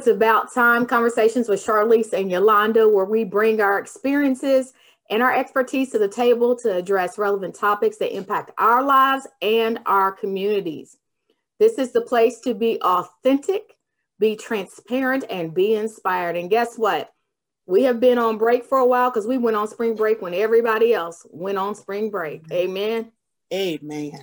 It's About Time Conversations with Charlize and Yolanda, where we bring our experiences and our expertise to the table to address relevant topics that impact our lives and our communities. This is the place to be authentic, be transparent, and be inspired. And guess what? We have been on break for a while because we went on spring break when everybody else went on spring break. Mm-hmm. Amen. Amen.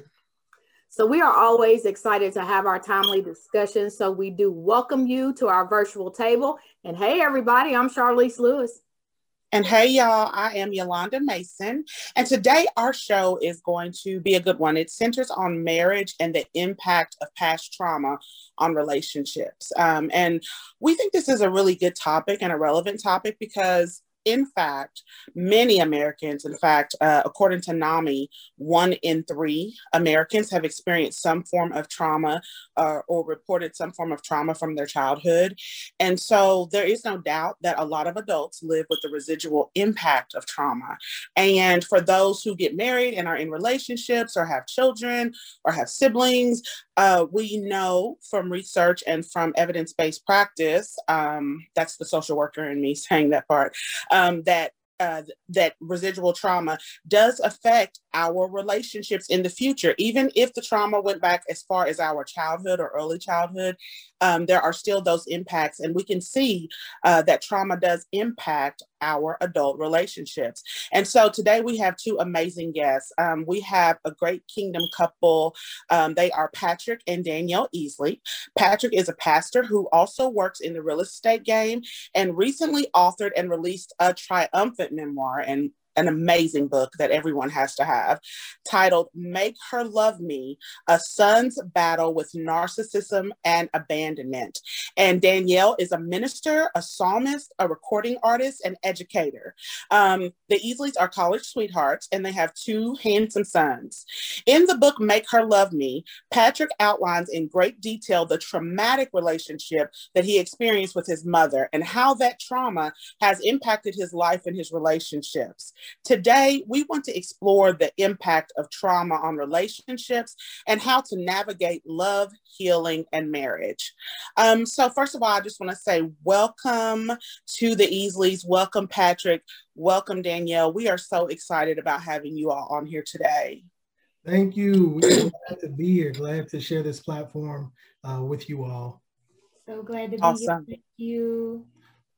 So we are always excited to have our timely discussions. So we do welcome you to our virtual table. And hey, everybody, I'm Charlize Lewis. And hey, y'all, I am Yolanda Mason. And today our show is going to be a good one. It centers on marriage and the impact of past trauma on relationships. Um, and we think this is a really good topic and a relevant topic because in fact, many Americans, in fact, uh, according to NAMI, one in three Americans have experienced some form of trauma uh, or reported some form of trauma from their childhood. And so there is no doubt that a lot of adults live with the residual impact of trauma. And for those who get married and are in relationships or have children or have siblings, uh, we know from research and from evidence based practice, um, that's the social worker in me saying that part, um, that uh, that residual trauma does affect our relationships in the future. Even if the trauma went back as far as our childhood or early childhood, um, there are still those impacts. And we can see uh, that trauma does impact our adult relationships. And so today we have two amazing guests. Um, we have a great kingdom couple. Um, they are Patrick and Danielle Easley. Patrick is a pastor who also works in the real estate game and recently authored and released a triumphant memoir. And an amazing book that everyone has to have titled Make Her Love Me A Son's Battle with Narcissism and Abandonment. And Danielle is a minister, a psalmist, a recording artist, and educator. Um, the Easleys are college sweethearts and they have two handsome sons. In the book Make Her Love Me, Patrick outlines in great detail the traumatic relationship that he experienced with his mother and how that trauma has impacted his life and his relationships. Today, we want to explore the impact of trauma on relationships and how to navigate love, healing, and marriage. Um, so, first of all, I just want to say welcome to the Easleys. Welcome, Patrick. Welcome, Danielle. We are so excited about having you all on here today. Thank you. We're glad to be here. Glad to share this platform uh, with you all. So glad to be awesome. here Thank you.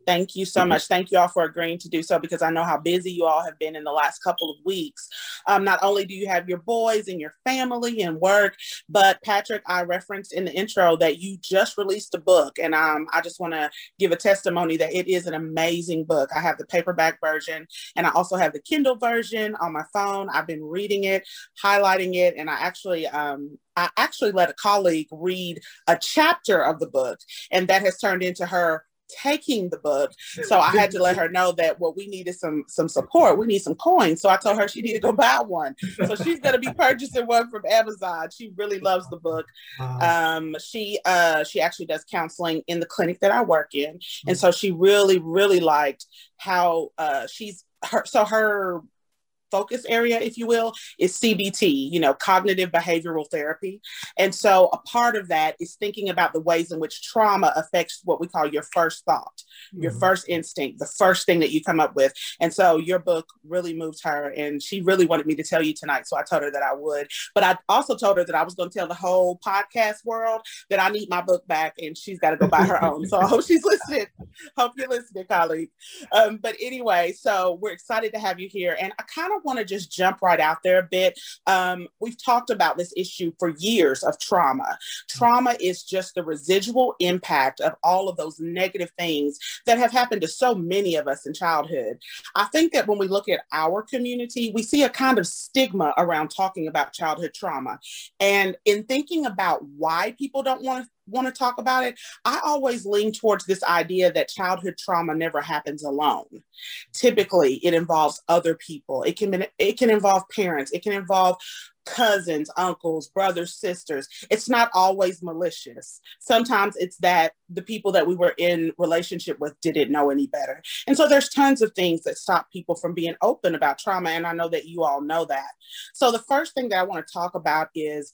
Thank you so much. Thank you all for agreeing to do so because I know how busy you all have been in the last couple of weeks. Um, not only do you have your boys and your family and work, but Patrick, I referenced in the intro that you just released a book, and um, I just want to give a testimony that it is an amazing book. I have the paperback version, and I also have the Kindle version on my phone. I've been reading it, highlighting it, and I actually um, I actually let a colleague read a chapter of the book, and that has turned into her taking the book. So I had to let her know that well, we needed some some support. We need some coins. So I told her she needed to go buy one. So she's gonna be purchasing one from Amazon. She really loves the book. Um, she uh she actually does counseling in the clinic that I work in. And so she really, really liked how uh she's her so her focus area, if you will, is CBT, you know, cognitive behavioral therapy. And so a part of that is thinking about the ways in which trauma affects what we call your first thought, mm-hmm. your first instinct, the first thing that you come up with. And so your book really moved her and she really wanted me to tell you tonight. So I told her that I would. But I also told her that I was going to tell the whole podcast world that I need my book back and she's got to go buy her own. So I hope she's listening. Hope you're listening, colleague. Um, but anyway, so we're excited to have you here. And I kind of want to just jump right out there a bit. Um, we've talked about this issue for years of trauma. Trauma is just the residual impact of all of those negative things that have happened to so many of us in childhood. I think that when we look at our community, we see a kind of stigma around talking about childhood trauma. And in thinking about why people don't want to want to talk about it, I always lean towards this idea that childhood trauma never happens alone. Typically, it involves other people. It can it can involve parents. It can involve cousins, uncles, brothers, sisters. It's not always malicious. Sometimes it's that the people that we were in relationship with didn't know any better. And so there's tons of things that stop people from being open about trauma. And I know that you all know that. So the first thing that I want to talk about is,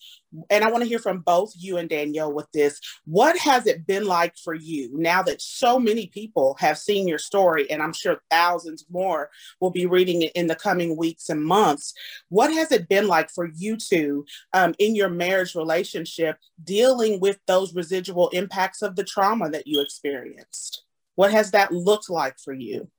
and I want to hear from both you and Danielle with this. What has it been like for you now that so many people have seen your story, and I'm sure thousands more will be reading it in the coming weeks and months? What has it been like for you two um, in your marriage relationship dealing with those residual impacts of the trauma that you experienced? What has that looked like for you?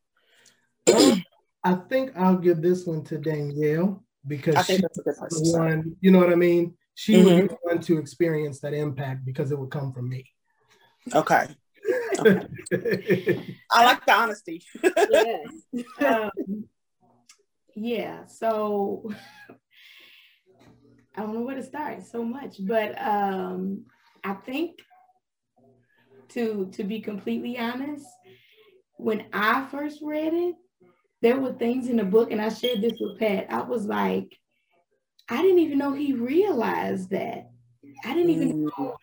I think I'll give this one to Danielle because I think that's a good the one, you know what I mean? She mm-hmm. would be the one to experience that impact because it would come from me. Okay. okay. I like the honesty. yes. Um, yeah. So I don't know where to start so much, but um, I think to to be completely honest, when I first read it, there were things in the book, and I shared this with Pat. I was like, I didn't even know he realized that. I didn't even mm. know.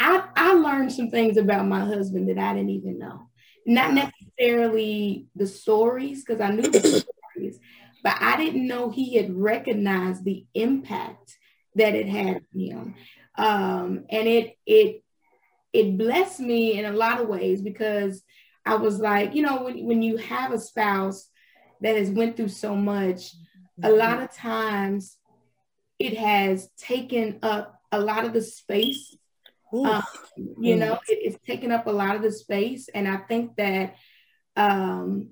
I, I learned some things about my husband that I didn't even know. Not necessarily the stories, because I knew the stories, but I didn't know he had recognized the impact that it had on him. Um, and it it it blessed me in a lot of ways because I was like, you know, when, when you have a spouse that has went through so much, a lot mm-hmm. of times it has taken up a lot of the space. Um, you know, it, it's taken up a lot of the space. And I think that, um,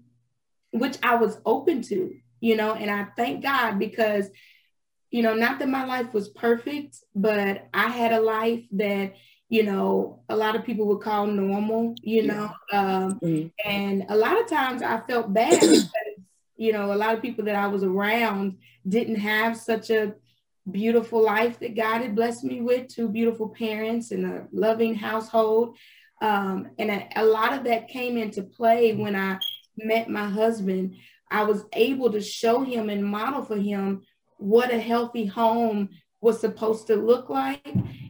which I was open to, you know, and I thank God because, you know, not that my life was perfect, but I had a life that, you know, a lot of people would call normal, you know, um, mm-hmm. and a lot of times I felt bad because you know, a lot of people that I was around didn't have such a beautiful life that God had blessed me with, two beautiful parents and a loving household. Um, and a, a lot of that came into play when I met my husband. I was able to show him and model for him what a healthy home was supposed to look like.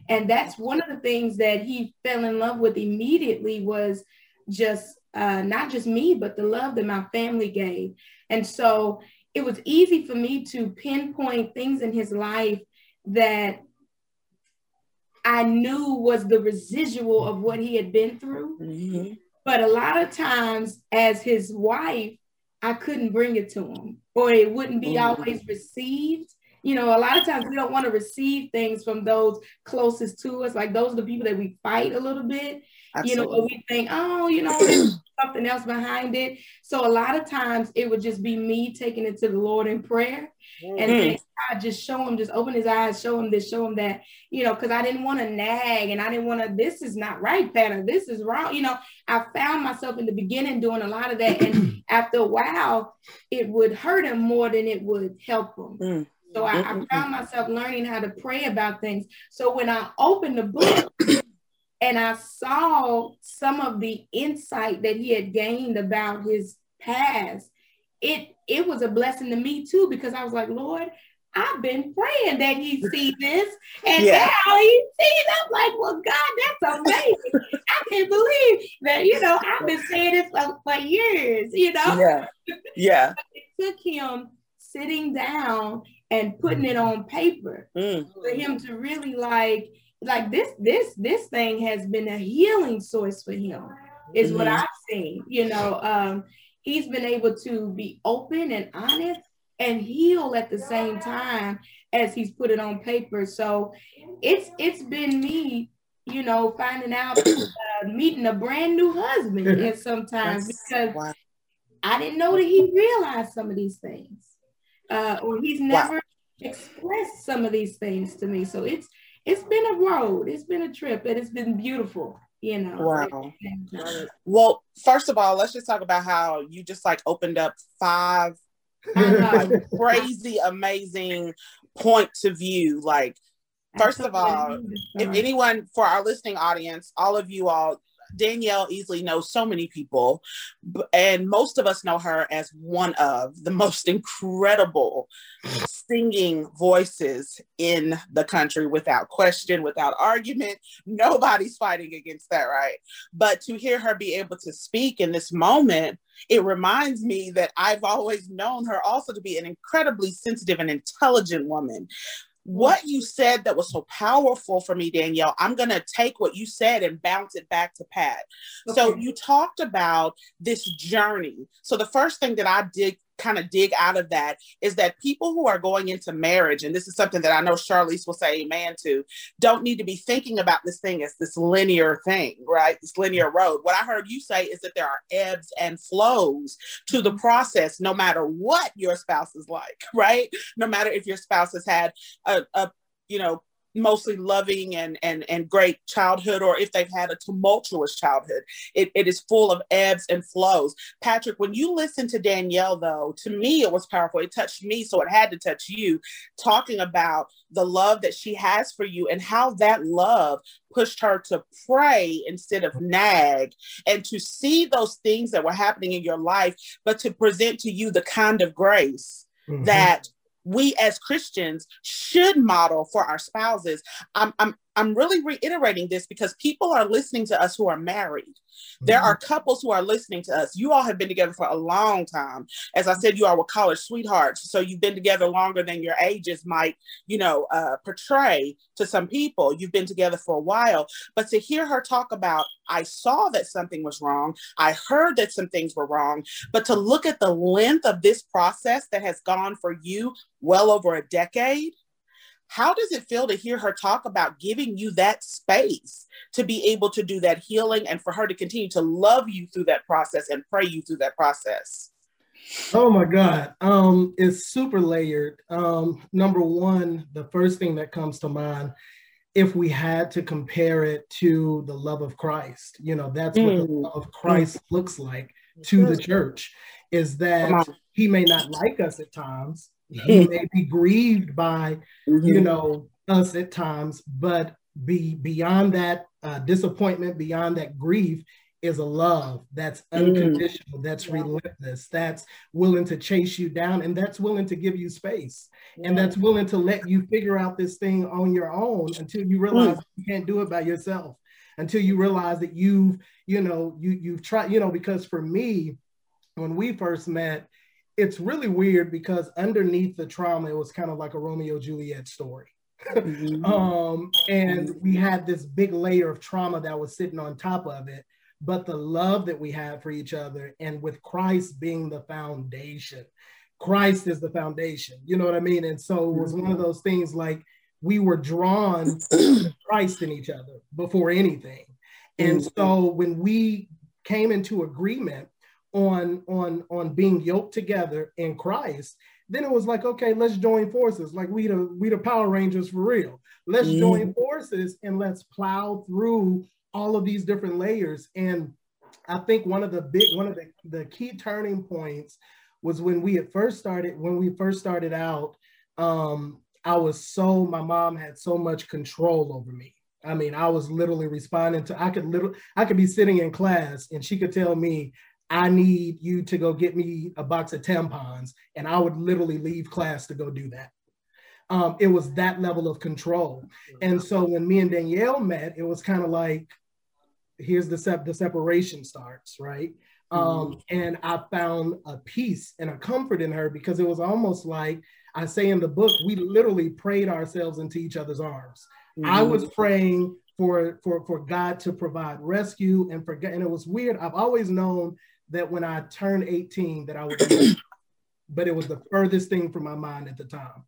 And that's one of the things that he fell in love with immediately was just uh, not just me, but the love that my family gave. And so it was easy for me to pinpoint things in his life that I knew was the residual of what he had been through. Mm-hmm. But a lot of times, as his wife, I couldn't bring it to him, or it wouldn't be mm-hmm. always received. You know, a lot of times we don't want to receive things from those closest to us, like those are the people that we fight a little bit. Absolutely. You know, we think, oh, you know, something else behind it. So a lot of times it would just be me taking it to the Lord in prayer. Mm-hmm. And I just show him, just open his eyes, show him this, show him that, you know, because I didn't want to nag and I didn't want to, this is not right, Patty. This is wrong. You know, I found myself in the beginning doing a lot of that. And after a while, it would hurt him more than it would help him. Mm-hmm. So I, I found myself learning how to pray about things. So when I opened the book, and I saw some of the insight that he had gained about his past. It it was a blessing to me too because I was like, Lord, I've been praying that he see this, and yeah. now he sees. I'm like, well, God, that's amazing. I can't believe that. You know, I've been saying this for, for years. You know, yeah, yeah. it took him sitting down and putting it on paper mm. for him to really like like this this this thing has been a healing source for him is mm-hmm. what i've seen you know um he's been able to be open and honest and heal at the same time as he's put it on paper so it's it's been me you know finding out uh, meeting a brand new husband and sometimes because wow. i didn't know that he realized some of these things uh, or he's never wow. expressed some of these things to me so it's it's been a road. It's been a trip, and it's been beautiful. You know. Wow. Well, first of all, let's just talk about how you just like opened up five like, crazy, amazing points of view. Like, first of all, if anyone for our listening audience, all of you all Danielle Easley knows so many people, and most of us know her as one of the most incredible singing voices in the country without question, without argument. Nobody's fighting against that, right? But to hear her be able to speak in this moment, it reminds me that I've always known her also to be an incredibly sensitive and intelligent woman what you said that was so powerful for me, Danielle, I'm going to take what you said and bounce it back to Pat. Okay. So you talked about this journey. So the first thing that I did kind of dig out of that is that people who are going into marriage, and this is something that I know Charlize will say amen to, don't need to be thinking about this thing as this linear thing, right? This linear road. What I heard you say is that there are ebbs and flows to the mm-hmm. process, no matter what your spouse is like, right? No matter if your spouse has had a, a you know, mostly loving and and and great childhood or if they've had a tumultuous childhood it, it is full of ebbs and flows patrick when you listen to danielle though to me it was powerful it touched me so it had to touch you talking about the love that she has for you and how that love pushed her to pray instead of nag and to see those things that were happening in your life but to present to you the kind of grace mm-hmm. that we as Christians should model for our spouses. I'm, I'm, I'm really reiterating this because people are listening to us who are married. There are mm-hmm. couples who are listening to us. You all have been together for a long time. As I said, you all were college sweethearts. So you've been together longer than your ages might, you know, uh, portray to some people. You've been together for a while. But to hear her talk about, I saw that something was wrong. I heard that some things were wrong. But to look at the length of this process that has gone for you well over a decade how does it feel to hear her talk about giving you that space to be able to do that healing and for her to continue to love you through that process and pray you through that process? Oh my God. Um, it's super layered. Um, number one, the first thing that comes to mind, if we had to compare it to the love of Christ, you know, that's mm. what the mm. love of Christ mm. looks like to the church, is that he may not like us at times, he may be grieved by mm-hmm. you know us at times but be beyond that uh, disappointment beyond that grief is a love that's mm. unconditional mm. that's yeah. relentless that's willing to chase you down and that's willing to give you space yeah. and that's willing to let you figure out this thing on your own until you realize mm. you can't do it by yourself until you realize that you've you know you you've tried you know because for me when we first met it's really weird because underneath the trauma, it was kind of like a Romeo Juliet story. mm-hmm. um, and we had this big layer of trauma that was sitting on top of it. But the love that we had for each other, and with Christ being the foundation, Christ is the foundation. You know what I mean? And so it was one of mm-hmm. those things like we were drawn to Christ in each other before anything. And mm-hmm. so when we came into agreement on on on being yoked together in Christ, then it was like, okay, let's join forces. Like we the we the Power Rangers for real. Let's mm. join forces and let's plow through all of these different layers. And I think one of the big one of the, the key turning points was when we had first started, when we first started out, um, I was so my mom had so much control over me. I mean, I was literally responding to I could little I could be sitting in class and she could tell me I need you to go get me a box of tampons. And I would literally leave class to go do that. Um, it was that level of control. And so when me and Danielle met, it was kind of like, here's the, sep- the separation starts, right? Um, mm-hmm. and I found a peace and a comfort in her because it was almost like I say in the book, we literally prayed ourselves into each other's arms. Mm-hmm. I was praying for, for, for God to provide rescue and for, and it was weird. I've always known that when I turned 18 that I would be, but it was the furthest thing from my mind at the time.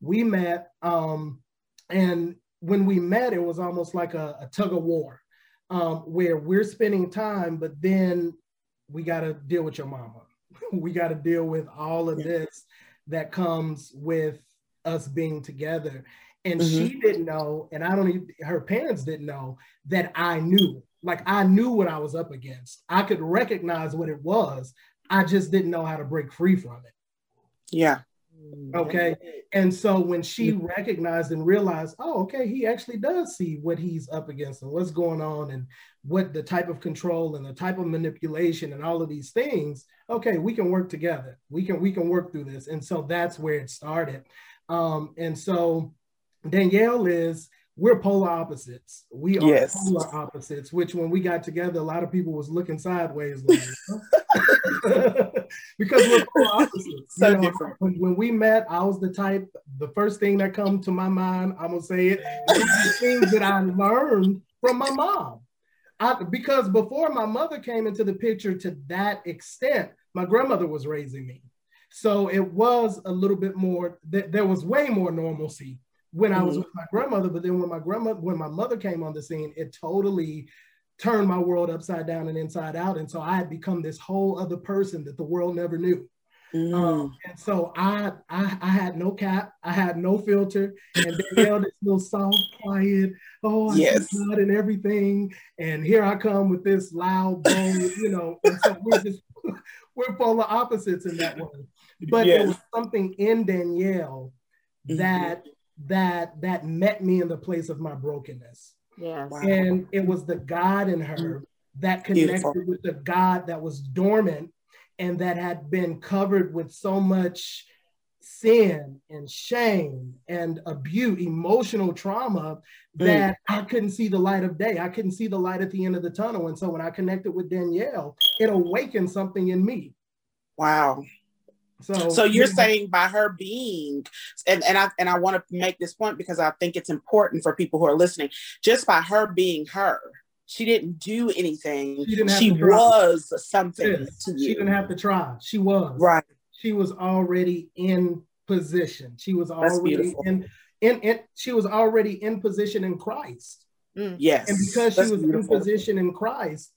We met, um, and when we met, it was almost like a, a tug of war, um, where we're spending time, but then we got to deal with your mama. we got to deal with all of this that comes with us being together. And mm-hmm. she didn't know, and I don't even, her parents didn't know that I knew like I knew what I was up against. I could recognize what it was. I just didn't know how to break free from it. Yeah. Okay. And so when she recognized and realized, oh, okay, he actually does see what he's up against and what's going on and what the type of control and the type of manipulation and all of these things, okay, we can work together. We can we can work through this. And so that's where it started. Um, and so Danielle is we're polar opposites. We are yes. polar opposites, which when we got together, a lot of people was looking sideways like, because we're polar opposites. so you know, different. When, when, we met, I was the type, the first thing that come to my mind, I'm gonna say it, things that I learned from my mom. I, because before my mother came into the picture to that extent, my grandmother was raising me. So it was a little bit more, th- there was way more normalcy when I was mm-hmm. with my grandmother. But then when my grandmother, when my mother came on the scene, it totally turned my world upside down and inside out. And so I had become this whole other person that the world never knew. Mm. Um, and so I, I, I had no cap, I had no filter, and Danielle this little soft, quiet, oh, I yes, God and everything. And here I come with this loud bone, you know. And so we're just we're polar opposites in that way. But yes. there was something in Danielle mm-hmm. That that that met me in the place of my brokenness. Yes. And it was the God in her that connected Beautiful. with the God that was dormant and that had been covered with so much sin and shame and abuse, emotional trauma mm. that mm. I couldn't see the light of day. I couldn't see the light at the end of the tunnel. And so when I connected with Danielle, it awakened something in me. Wow. So, so you're yeah. saying by her being, and, and I and I want to make this point because I think it's important for people who are listening. Just by her being her, she didn't do anything. She, she was something yes. to you. She didn't have to try. She was right. She was already in position. She was already in, in in she was already in position in Christ. Mm. Yes, and because she was beautiful. in position in Christ,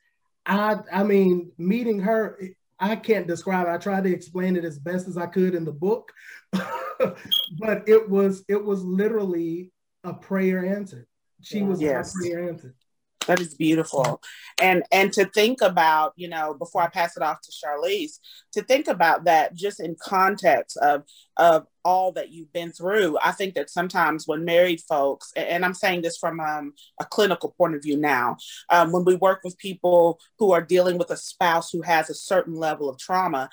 I I mean meeting her I can't describe. It. I tried to explain it as best as I could in the book, but it was it was literally a prayer answered. She was yes. prayer answered. That is beautiful. And and to think about, you know, before I pass it off to Charlize, to think about that just in context of of all that you've been through. I think that sometimes when married folks, and I'm saying this from um, a clinical point of view now, um, when we work with people who are dealing with a spouse who has a certain level of trauma,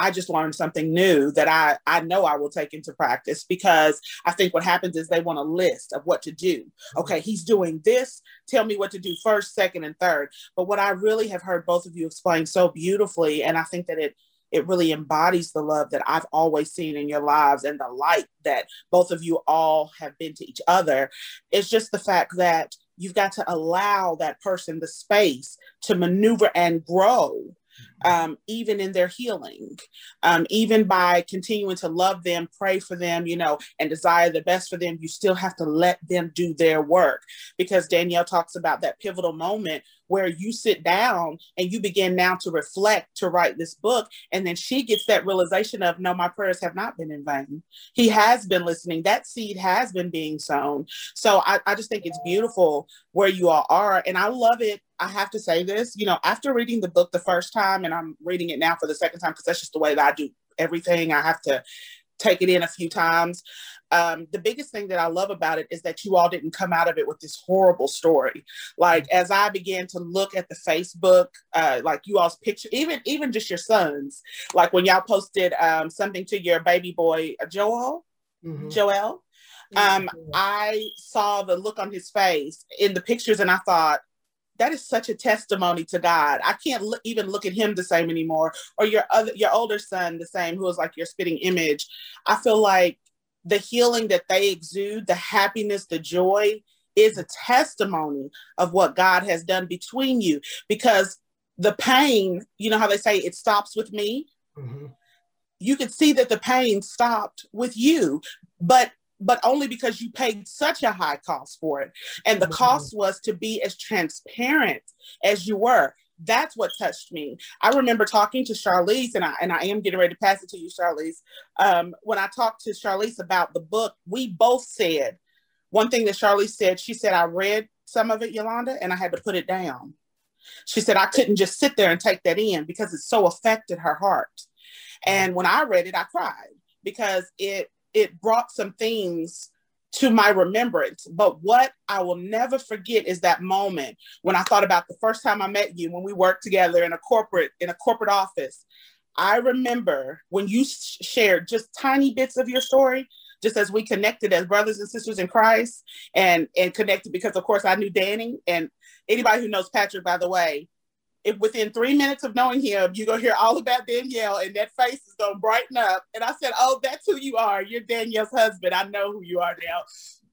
I just learned something new that I, I know I will take into practice because I think what happens is they want a list of what to do. Mm-hmm. Okay, he's doing this. Tell me what to do first, second, and third. But what I really have heard both of you explain so beautifully, and I think that it it really embodies the love that I've always seen in your lives and the light that both of you all have been to each other. It's just the fact that you've got to allow that person the space to maneuver and grow um, even in their healing, um, even by continuing to love them, pray for them, you know, and desire the best for them, you still have to let them do their work. Because Danielle talks about that pivotal moment where you sit down and you begin now to reflect to write this book. And then she gets that realization of, no, my prayers have not been in vain. He has been listening. That seed has been being sown. So I, I just think it's beautiful where you all are. And I love it. I have to say this, you know, after reading the book the first time, and I'm reading it now for the second time because that's just the way that I do everything. I have to take it in a few times um, the biggest thing that I love about it is that you all didn't come out of it with this horrible story. Like as I began to look at the Facebook, uh, like you all's picture, even even just your sons, like when y'all posted um, something to your baby boy uh, Joel, mm-hmm. Joel. Um, I saw the look on his face in the pictures, and I thought, that is such a testimony to God. I can't look, even look at him the same anymore, or your other, your older son the same, who is like your spitting image. I feel like the healing that they exude, the happiness, the joy is a testimony of what God has done between you because the pain, you know how they say it stops with me? Mm-hmm. You could see that the pain stopped with you, but but only because you paid such a high cost for it. And the mm-hmm. cost was to be as transparent as you were that's what touched me. I remember talking to Charlize, and I and I am getting ready to pass it to you, Charlize. Um, when I talked to Charlize about the book, we both said one thing that Charlize said. She said, "I read some of it, Yolanda, and I had to put it down." She said, "I couldn't just sit there and take that in because it so affected her heart." And when I read it, I cried because it it brought some things to my remembrance. But what I will never forget is that moment when I thought about the first time I met you when we worked together in a corporate in a corporate office. I remember when you shared just tiny bits of your story, just as we connected as brothers and sisters in Christ and and connected because of course I knew Danny and anybody who knows Patrick by the way if within three minutes of knowing him, you're gonna hear all about Danielle and that face is gonna brighten up. And I said, Oh, that's who you are. You're Danielle's husband. I know who you are now.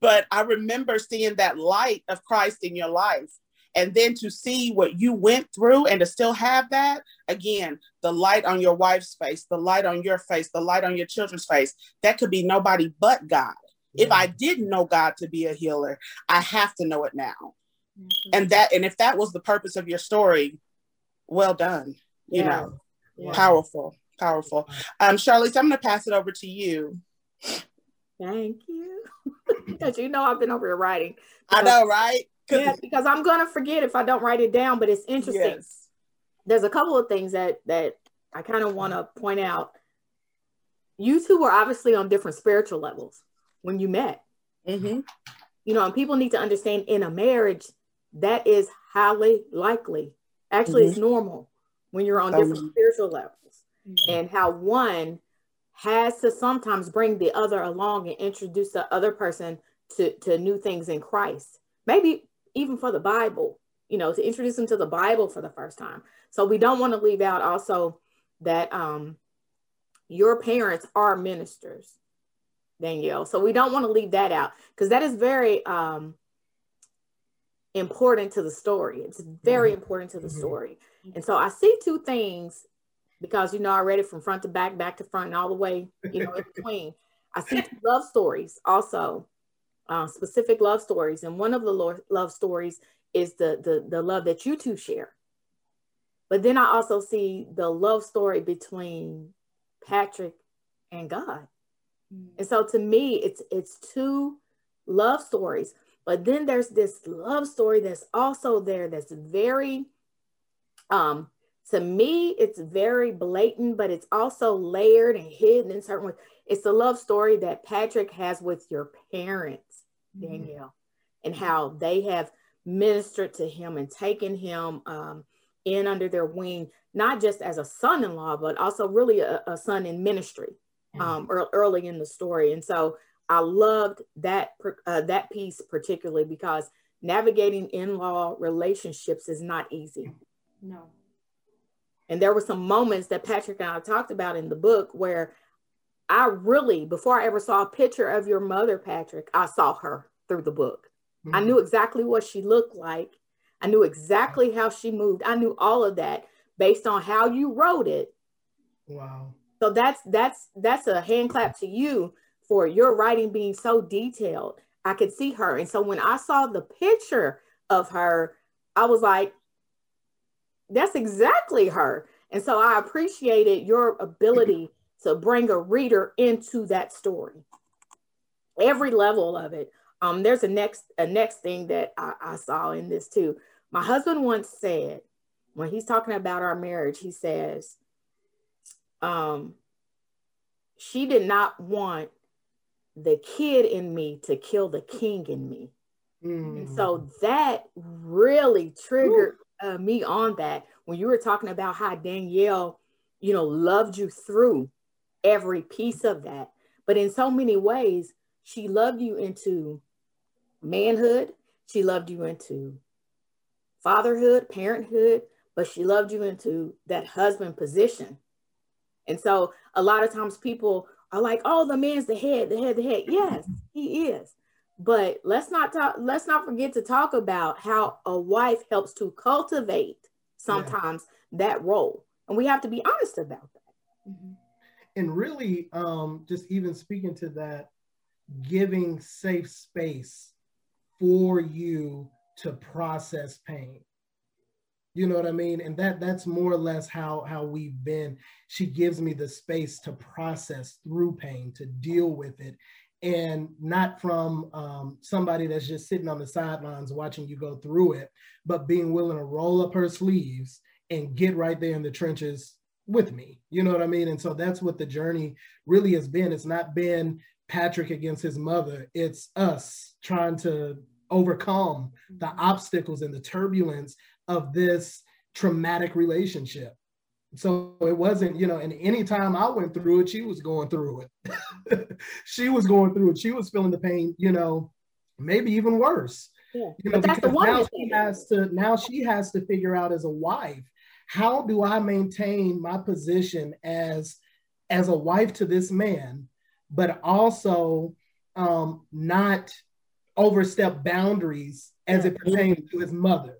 But I remember seeing that light of Christ in your life. And then to see what you went through and to still have that, again, the light on your wife's face, the light on your face, the light on your children's face, that could be nobody but God. Yeah. If I didn't know God to be a healer, I have to know it now. Mm-hmm. And that, and if that was the purpose of your story, well done. You yeah. know, yeah. powerful, powerful. Um, Charlize, I'm going to pass it over to you. Thank you. because you know I've been over here writing. I know, right? Yeah, because I'm gonna forget if I don't write it down. But it's interesting. Yes. There's a couple of things that that I kind of want to point out. You two were obviously on different spiritual levels when you met. Mm-hmm. You know, and people need to understand in a marriage that is highly likely Actually, mm-hmm. it's normal when you're on different um, spiritual levels, mm-hmm. and how one has to sometimes bring the other along and introduce the other person to, to new things in Christ. Maybe even for the Bible, you know, to introduce them to the Bible for the first time. So we don't want to leave out also that um, your parents are ministers, Danielle. So we don't want to leave that out because that is very um, important to the story. It's very mm-hmm. important to the mm-hmm. story. And so I see two things because you know I read it from front to back, back to front, and all the way, you know, in between. I see love stories also, uh, specific love stories, and one of the lo- love stories is the, the the love that you two share. But then I also see the love story between Patrick and God. Mm. And so to me, it's it's two love stories. But then there's this love story that's also there that's very, um, to me, it's very blatant, but it's also layered and hidden in certain ways. It's a love story that Patrick has with your parents, mm-hmm. Danielle, mm-hmm. and how they have ministered to him and taken him um, in under their wing, not just as a son in law, but also really a, a son in ministry mm-hmm. um, early in the story. And so I loved that uh, that piece particularly because navigating in-law relationships is not easy. No. And there were some moments that Patrick and I talked about in the book where I really, before I ever saw a picture of your mother, Patrick, I saw her through the book. Mm-hmm. I knew exactly what she looked like. I knew exactly how she moved. I knew all of that based on how you wrote it. Wow. So that's that's that's a hand clap to you for your writing being so detailed. I could see her. And so when I saw the picture of her, I was like, that's exactly her. And so I appreciated your ability to bring a reader into that story. Every level of it. Um, there's a next a next thing that I, I saw in this too. My husband once said, when he's talking about our marriage, he says, um, she did not want the kid in me to kill the king in me. Mm. And so mm. that really triggered uh, me on that when you were talking about how Danielle, you know, loved you through every piece of that. But in so many ways, she loved you into manhood, she loved you into fatherhood, parenthood, but she loved you into that husband position. And so a lot of times people are like, oh, the man's the head, the head, the head. Yes, he is. But let's not talk, let's not forget to talk about how a wife helps to cultivate sometimes yeah. that role. And we have to be honest about that. Mm-hmm. And really, um, just even speaking to that, giving safe space for you to process pain you know what i mean and that that's more or less how how we've been she gives me the space to process through pain to deal with it and not from um, somebody that's just sitting on the sidelines watching you go through it but being willing to roll up her sleeves and get right there in the trenches with me. You know what I mean? And so that's what the journey really has been. It's not been Patrick against his mother, it's us trying to overcome the obstacles and the turbulence of this traumatic relationship. So it wasn't, you know, and anytime I went through it, she was going through it. she was going through it. She was feeling the pain, you know, maybe even worse. Yeah. You know, because now she has to now she has to figure out as a wife, how do I maintain my position as as a wife to this man, but also um, not overstep boundaries as it pertains to his mother.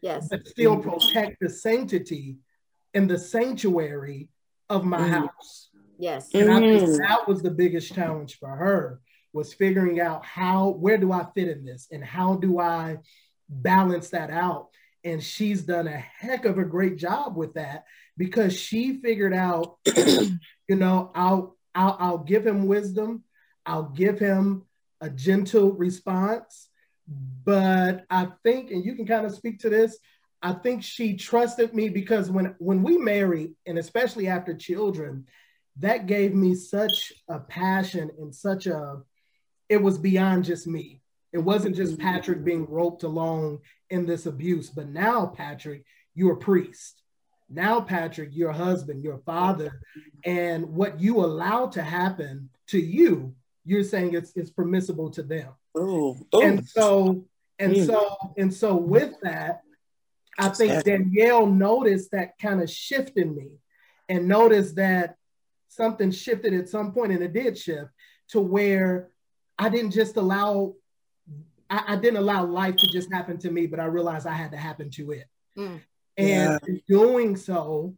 Yes. But still protect the sanctity and the sanctuary of my mm. house. Yes. And I think mm. that was the biggest challenge for her was figuring out how where do I fit in this and how do I balance that out and she's done a heck of a great job with that because she figured out you know I'll I'll I'll give him wisdom I'll give him a gentle response but I think and you can kind of speak to this I think she trusted me because when when we married and especially after children that gave me such a passion and such a it was beyond just me. It wasn't just Patrick being roped along in this abuse, but now, Patrick, you're a priest. Now, Patrick, you're a husband, you're a father. And what you allow to happen to you, you're saying it's, it's permissible to them. Oh, and so, and mm. so, and so with that, I think Danielle noticed that kind of shift in me and noticed that something shifted at some point, and it did shift to where I didn't just allow, I, I, didn't allow life to just happen to me, but I realized I had to happen to it. Mm. And yeah. in doing so,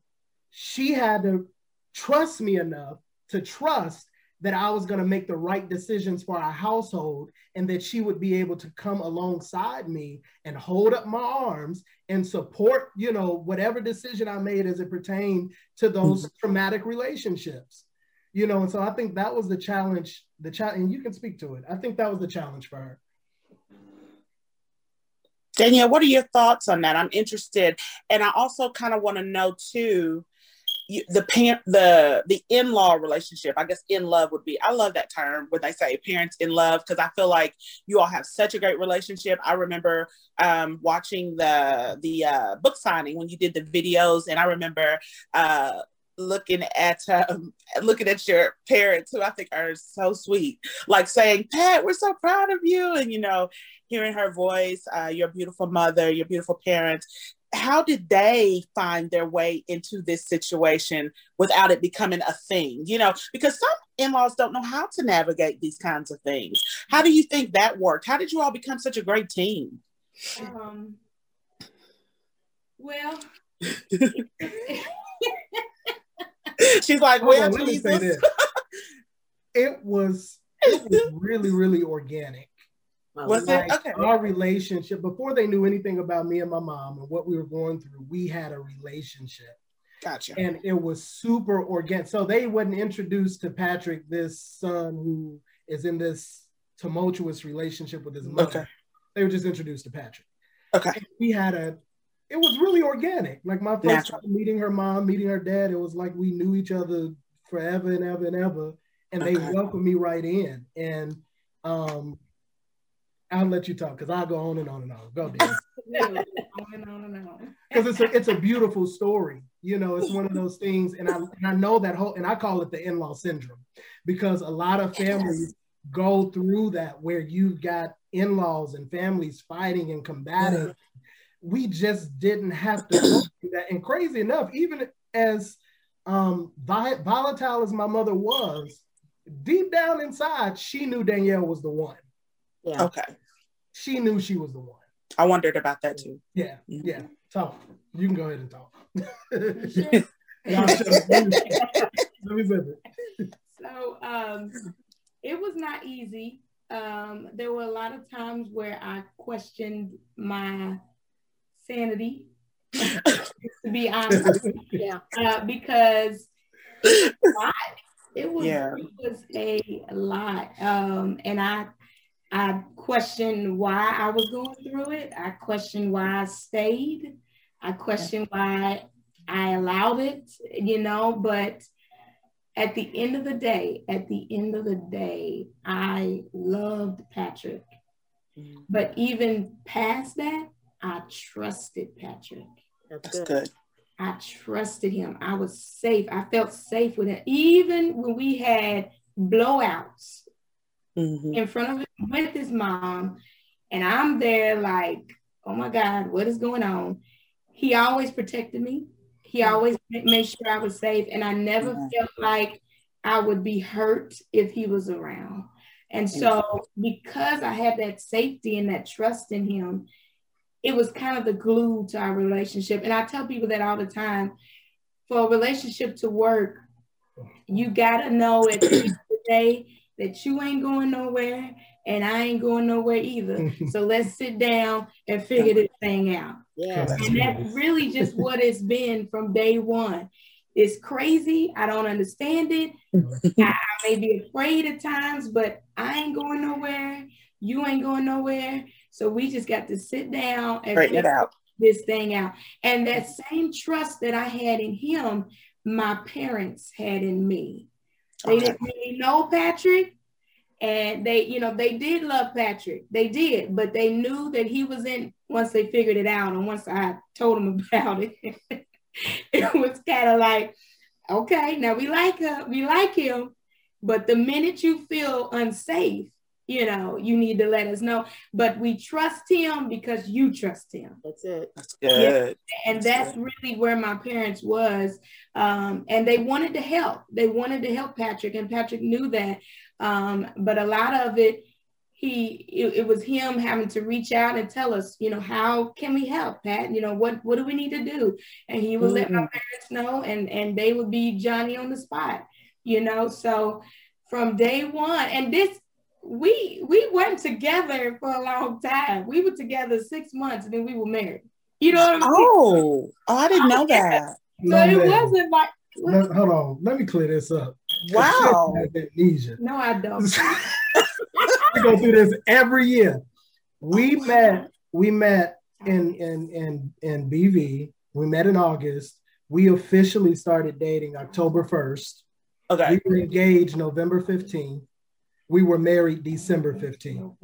she had to trust me enough to trust that I was going to make the right decisions for our household and that she would be able to come alongside me and hold up my arms and support, you know, whatever decision I made as it pertained to those mm-hmm. traumatic relationships you know, and so I think that was the challenge. The challenge, and you can speak to it. I think that was the challenge for her. Danielle, what are your thoughts on that? I'm interested, and I also kind of want to know too. You, the parent, the the in law relationship. I guess in love would be. I love that term when they say parents in love because I feel like you all have such a great relationship. I remember um, watching the the uh, book signing when you did the videos, and I remember uh, looking at um, looking at your parents who I think are so sweet, like saying, "Pat, we're so proud of you," and you know, hearing her voice, uh, your beautiful mother, your beautiful parents. How did they find their way into this situation without it becoming a thing? You know, because some in-laws don't know how to navigate these kinds of things. How do you think that worked? How did you all become such a great team? Um, well, She's like, well, let me say this. it was it was really, really organic. Was like it? Okay. Our relationship before they knew anything about me and my mom and what we were going through, we had a relationship. Gotcha. And it was super organic. So they wasn't introduced to Patrick, this son who is in this tumultuous relationship with his mother. Okay. They were just introduced to Patrick. Okay. And we had a it was really organic. Like my first time meeting her mom, meeting her dad, it was like we knew each other forever and ever and ever. And okay. they welcomed me right in. And um, I'll let you talk because I'll go on and on and on. Go, Dan. on and on and on. Because it's a it's a beautiful story. You know, it's one of those things, and I and I know that whole and I call it the in-law syndrome because a lot of families yes. go through that where you've got in-laws and families fighting and combating we just didn't have to go through that. And crazy enough, even as um, volatile as my mother was, deep down inside, she knew Danielle was the one. Yeah. Okay. She knew she was the one. I wondered about that too. Yeah. Mm-hmm. Yeah. So You can go ahead and talk. Let so um, it was not easy. Um, there were a lot of times where I questioned my sanity, to be honest. yeah. Uh, because it was, it was, yeah. it was a lot. Um, and I I questioned why I was going through it. I questioned why I stayed. I questioned why I allowed it, you know, but at the end of the day, at the end of the day, I loved Patrick. Mm-hmm. But even past that, I trusted Patrick. That's, That's good. good. I trusted him. I was safe. I felt safe with him. Even when we had blowouts mm-hmm. in front of him with his mom, and I'm there like, oh my God, what is going on? He always protected me. He mm-hmm. always made sure I was safe. And I never mm-hmm. felt like I would be hurt if he was around. And so, because I had that safety and that trust in him, it was kind of the glue to our relationship. And I tell people that all the time for a relationship to work, you got to know at the end of the day that you ain't going nowhere and I ain't going nowhere either. so let's sit down and figure this thing out. Yeah. And that's really just what it's been from day one. It's crazy. I don't understand it. I, I may be afraid at times, but I ain't going nowhere. You ain't going nowhere. So we just got to sit down and figure it out. this thing out. And that same trust that I had in him, my parents had in me. They okay. didn't really know Patrick, and they, you know, they did love Patrick. They did, but they knew that he was in once they figured it out. And once I told them about it, it was kind of like, okay, now we like her, we like him. But the minute you feel unsafe, you know, you need to let us know. But we trust him because you trust him. That's it. That's good. Yeah. And that's, that's really where my parents was. Um, and they wanted to help. They wanted to help Patrick, and Patrick knew that. Um, but a lot of it, he it, it, was him having to reach out and tell us, you know, how can we help, Pat? You know, what what do we need to do? And he would mm-hmm. let my mm-hmm. parents know, and and they would be Johnny on the spot, you know. So from day one, and this we we weren't together for a long time. We were together six months and then we were married. You know what I'm oh, Oh, I didn't know that. So it wasn't like Let, hold on, let me clear this up. Wow. Amnesia. No, I don't. we go through this every year. We oh, met, we met in in in in BV. We met in August. We officially started dating October 1st. Okay. We were engaged November 15th. We were married December 15th.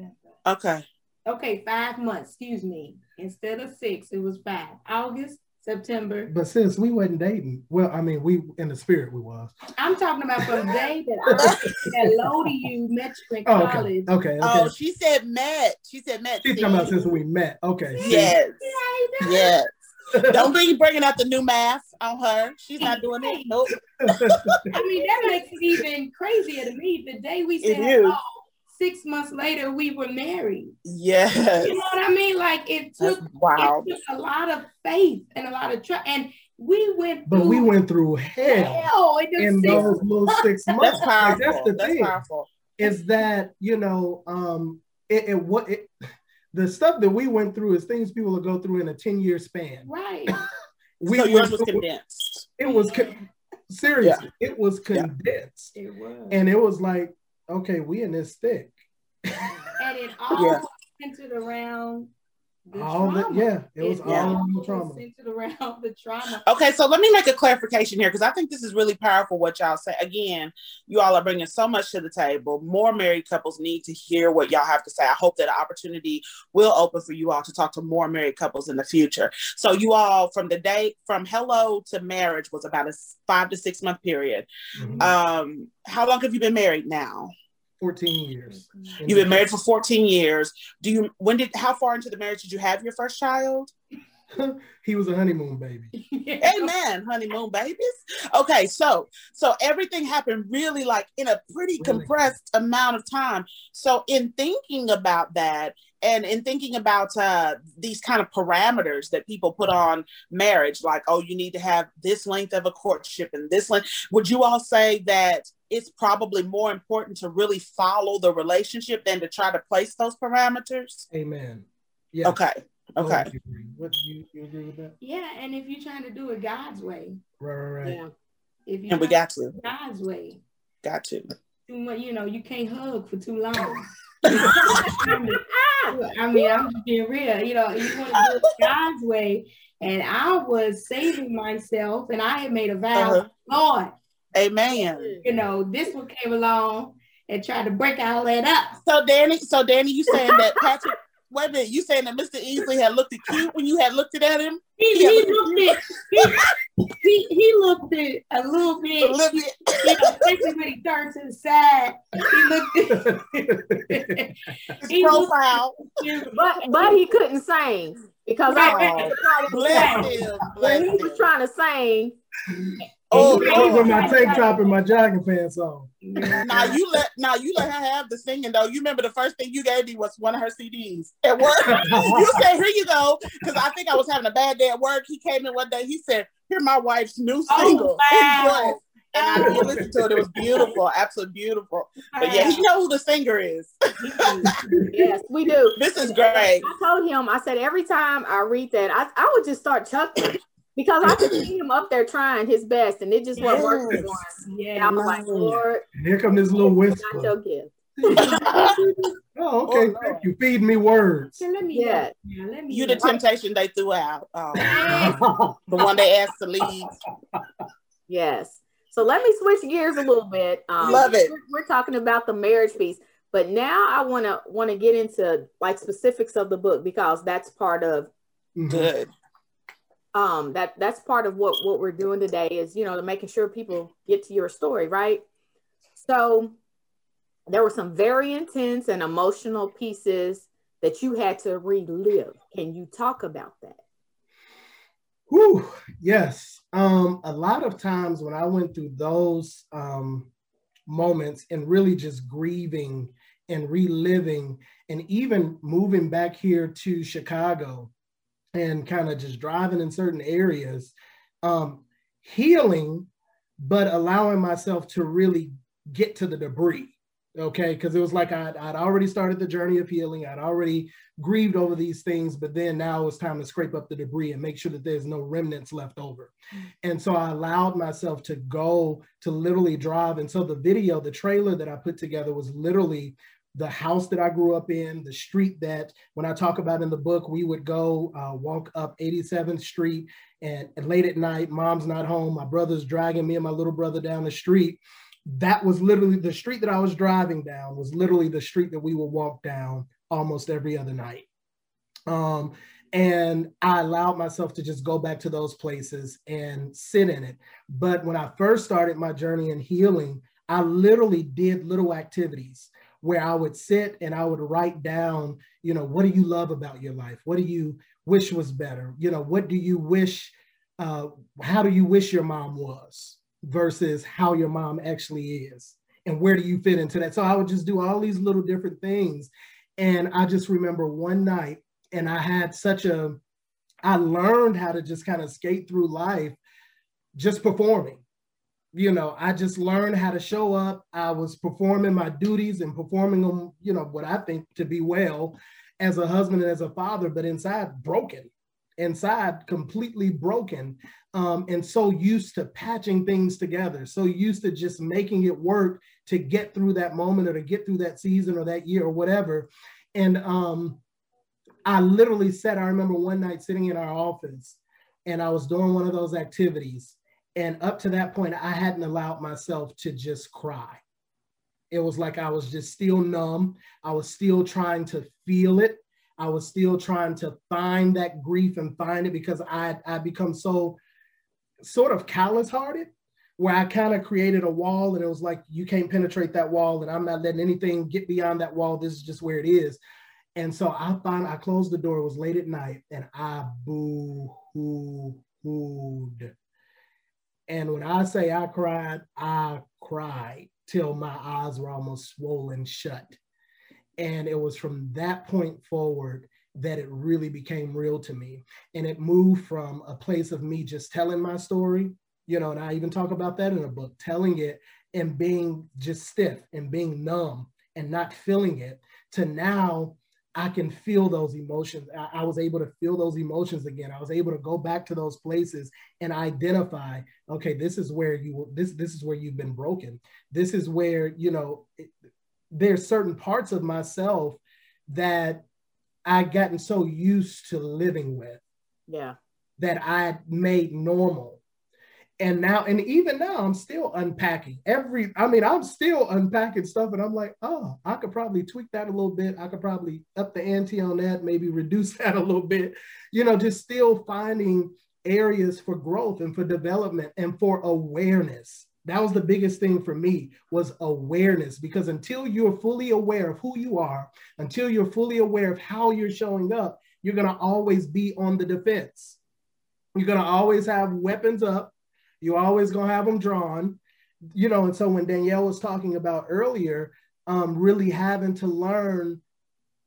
Okay. Okay, five months, excuse me. Instead of six, it was five. August, September. But since we wasn't dating, well, I mean, we in the spirit we was. I'm talking about from the day that I said hello to you, met you in oh, college. Okay. okay. Oh, she said met. She said met. She's talking about since we met. Okay. Yes. Yes. Don't be bringing out the new math on her. She's not doing it. Nope. I mean, that makes it even crazier to me. The day we said hello, six months later, we were married. Yes. You know what I mean? Like it took, wow. it took a lot of faith and a lot of trust. And we went But we went through hell, hell in those little six months. That's powerful. Like, that's the that's thing. Powerful. Is that, you know, um, it, it what it the stuff that we went through is things people will go through in a 10 year span. Right. we so yours was condensed. It was con- seriously, yeah. it was condensed. Yeah. It was. And it was like, okay, we in this thick. and it all yeah. centered around all the, yeah, it was it, all the trauma. Centered around the trauma. Okay, so let me make a clarification here because I think this is really powerful. What y'all say again, you all are bringing so much to the table. More married couples need to hear what y'all have to say. I hope that an opportunity will open for you all to talk to more married couples in the future. So you all, from the day from hello to marriage, was about a five to six month period. Mm-hmm. Um, how long have you been married now? 14 years. You've been married for 14 years. Do you when did how far into the marriage did you have your first child? he was a honeymoon baby. Amen. Honeymoon babies. Okay, so so everything happened really like in a pretty really? compressed amount of time. So in thinking about that and in thinking about uh, these kind of parameters that people put on marriage, like oh, you need to have this length of a courtship and this length. Would you all say that it's probably more important to really follow the relationship than to try to place those parameters? Amen. Yeah. Okay. Okay. What do you, you agree with that? Yeah, and if you're trying to do it God's way. Right, right, right. Yeah. If you and we got to God's way. Got to. Too much, you know, you can't hug for too long. I mean, I'm just being real. You know, you want to do it God's way. And I was saving myself, and I had made a vow, uh-huh. Lord. Amen. You know, this one came along and tried to break all that up. So Danny, so Danny, you saying that Patrick wait a minute, you saying that Mr. Easley had looked at cute when you had looked at him? He, he, he looked at he, he, he looked at a little bit, a little bit. you know, especially when he turned to the side. He looked at his profile, but but he couldn't sing because oh, I bless him. Bless when he was trying to sing, Oh, oh with my tank top and my jogging pants on. now you let now you let her have the singing though. You remember the first thing you gave me was one of her CDs at work. you said, "Here you go," because I think I was having a bad day at work. He came in one day. He said, "Here, my wife's new oh, single." Oh, wow. And I listened to it. It was beautiful, absolutely beautiful. But yeah, he know who the singer is. yes, we do. This is great. I told him, I said every time I read that, I, I would just start chuckling because I could see him up there trying his best, and it just wasn't working for him. Yeah, I'm like, Lord, here come this little whisper. Not your gift. oh, okay. Oh, Thank you. Feed me words. let me yeah. let me you the temptation they threw out. Um, the one they asked to leave. Yes. So let me switch gears a little bit. Um, Love it. We're, we're talking about the marriage piece, but now I want to want to get into like specifics of the book because that's part of good um that that's part of what what we're doing today is you know making sure people get to your story right? So there were some very intense and emotional pieces that you had to relive. Can you talk about that? Whew, yes. Um a lot of times when i went through those um moments and really just grieving and reliving and even moving back here to chicago and kind of just driving in certain areas, um, healing, but allowing myself to really get to the debris. Okay, because it was like I'd, I'd already started the journey of healing. I'd already grieved over these things, but then now it's time to scrape up the debris and make sure that there's no remnants left over. And so I allowed myself to go to literally drive. And so the video, the trailer that I put together was literally the house that I grew up in, the street that when I talk about in the book, we would go uh, walk up 87th Street and, and, late at night, mom's not home, my brother's dragging me and my little brother down the street. That was literally the street that I was driving down was literally the street that we would walk down almost every other night. Um, and I allowed myself to just go back to those places and sit in it. But when I first started my journey in healing, I literally did little activities where I would sit and I would write down, you know, what do you love about your life? What do you wish was better? You know, what do you wish, uh, how do you wish your mom was versus how your mom actually is? And where do you fit into that? So I would just do all these little different things. And I just remember one night, and I had such a, I learned how to just kind of skate through life just performing you know, I just learned how to show up. I was performing my duties and performing them, you know, what I think to be well as a husband and as a father, but inside broken, inside completely broken, um, and so used to patching things together, so used to just making it work to get through that moment or to get through that season or that year or whatever. And um, I literally said, I remember one night sitting in our office and I was doing one of those activities and up to that point, I hadn't allowed myself to just cry. It was like I was just still numb. I was still trying to feel it. I was still trying to find that grief and find it because I I become so sort of callous hearted where I kind of created a wall and it was like you can't penetrate that wall and I'm not letting anything get beyond that wall. This is just where it is. And so I found I closed the door. It was late at night and I boo hoo hooed and when I say I cried, I cried till my eyes were almost swollen shut. And it was from that point forward that it really became real to me. And it moved from a place of me just telling my story, you know, and I even talk about that in a book, telling it and being just stiff and being numb and not feeling it to now I can feel those emotions. I, I, was able to feel those emotions again. I was able to go back to those places and identify, okay, this is where you this this is where you've been broken. This is where, you know, it, there's certain parts of myself that I'd gotten so used to living with. Yeah. That I made normal. And now, and even now, I'm still unpacking every. I mean, I'm still unpacking stuff, and I'm like, oh, I could probably tweak that a little bit. I could probably up the ante on that, maybe reduce that a little bit. You know, just still finding areas for growth and for development and for awareness that was the biggest thing for me was awareness because until you're fully aware of who you are until you're fully aware of how you're showing up you're going to always be on the defense you're going to always have weapons up you're always to have them drawn. You know and so when danielle was talking about earlier um, really having to learn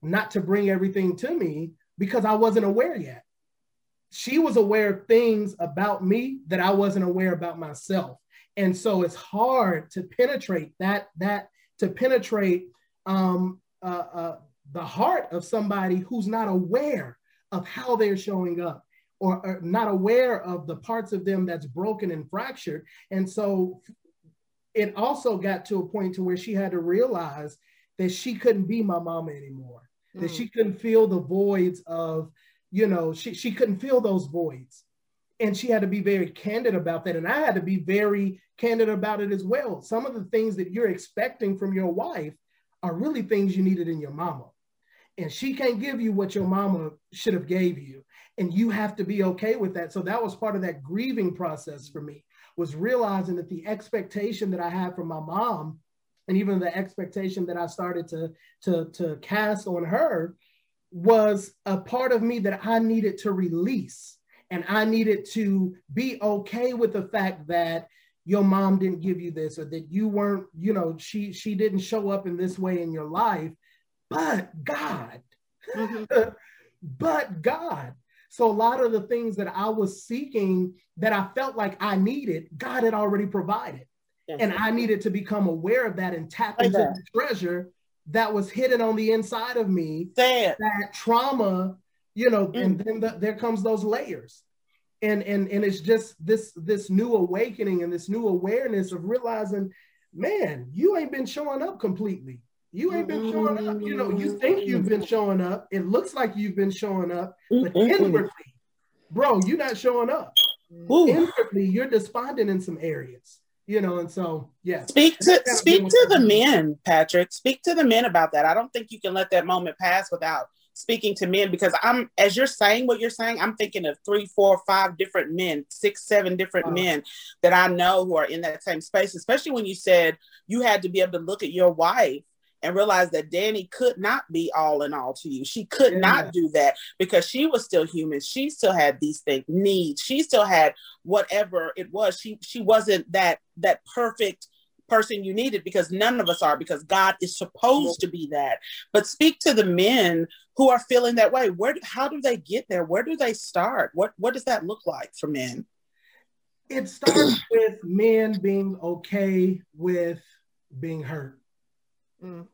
not to bring everything to me because i wasn't aware yet. She was aware of things about me that i wasn't aware about myself. And so it's hard to penetrate that that to penetrate um, uh, uh, the heart of somebody who's not aware of how they're showing up or, or not aware of the parts of them that's broken and fractured. And so it also got to a point to where she had to realize that she couldn't be my mama anymore mm. that she couldn't feel the voids of you know she, she couldn't feel those voids. And she had to be very candid about that. And i had to be very candid about it as well. Some of the things that you're expecting from your wife are really things you needed in your mama. And she can't give you what your mama should have gave you and you have to be okay with that so that was part of that grieving process for me was realizing that the expectation that i had from my mom and even the expectation that i started to to to cast on her was a part of me that i needed to release and I needed to be okay with the fact that your mom didn't give you this or that you weren't, you know, she she didn't show up in this way in your life, but God. Mm-hmm. but God. So a lot of the things that I was seeking that I felt like I needed, God had already provided. Yes. And I needed to become aware of that and tap into the treasure that was hidden on the inside of me. That trauma you know, mm. and then the, there comes those layers. And, and and it's just this this new awakening and this new awareness of realizing, man, you ain't been showing up completely. You ain't been showing up. You know, you think you've been mm-hmm. showing up. It looks like you've been showing up, but mm-hmm. inwardly, bro, you're not showing up. Ooh. Inwardly, you're despondent in some areas. You know, and so yeah. Speak to speak to the men, Patrick. Speak to the men about that. I don't think you can let that moment pass without speaking to men because I'm as you're saying what you're saying, I'm thinking of three, four, five different men, six, seven different men that I know who are in that same space, especially when you said you had to be able to look at your wife and realize that Danny could not be all in all to you. She could yeah. not do that because she was still human. She still had these things needs. She still had whatever it was. She she wasn't that that perfect person you needed because none of us are because God is supposed to be that. But speak to the men who are feeling that way. Where how do they get there? Where do they start? What what does that look like for men? It starts with men being okay with being hurt. Mm.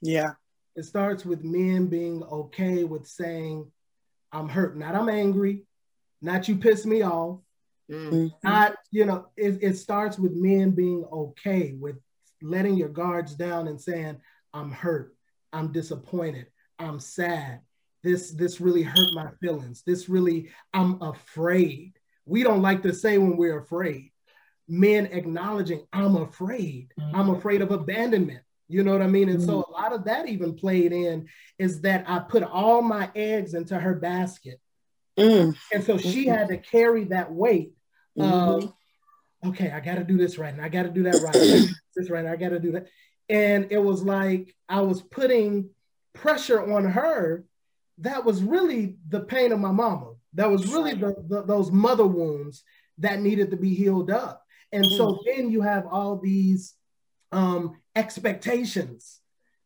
Yeah. It starts with men being okay with saying, I'm hurt. Not I'm angry, not you piss me off, Mm-hmm. Not, you know, it, it starts with men being okay with letting your guards down and saying, I'm hurt, I'm disappointed, I'm sad. This this really hurt my feelings. This really, I'm afraid. We don't like to say when we're afraid. Men acknowledging, I'm afraid. Mm-hmm. I'm afraid of abandonment. You know what I mean? And mm-hmm. so a lot of that even played in is that I put all my eggs into her basket. Mm. And so she had to carry that weight mm-hmm. okay, I got to do this right, and I got to do that right, this right, I got to do that. And it was like I was putting pressure on her. That was really the pain of my mama. That was really the, the those mother wounds that needed to be healed up. And so mm. then you have all these um, expectations,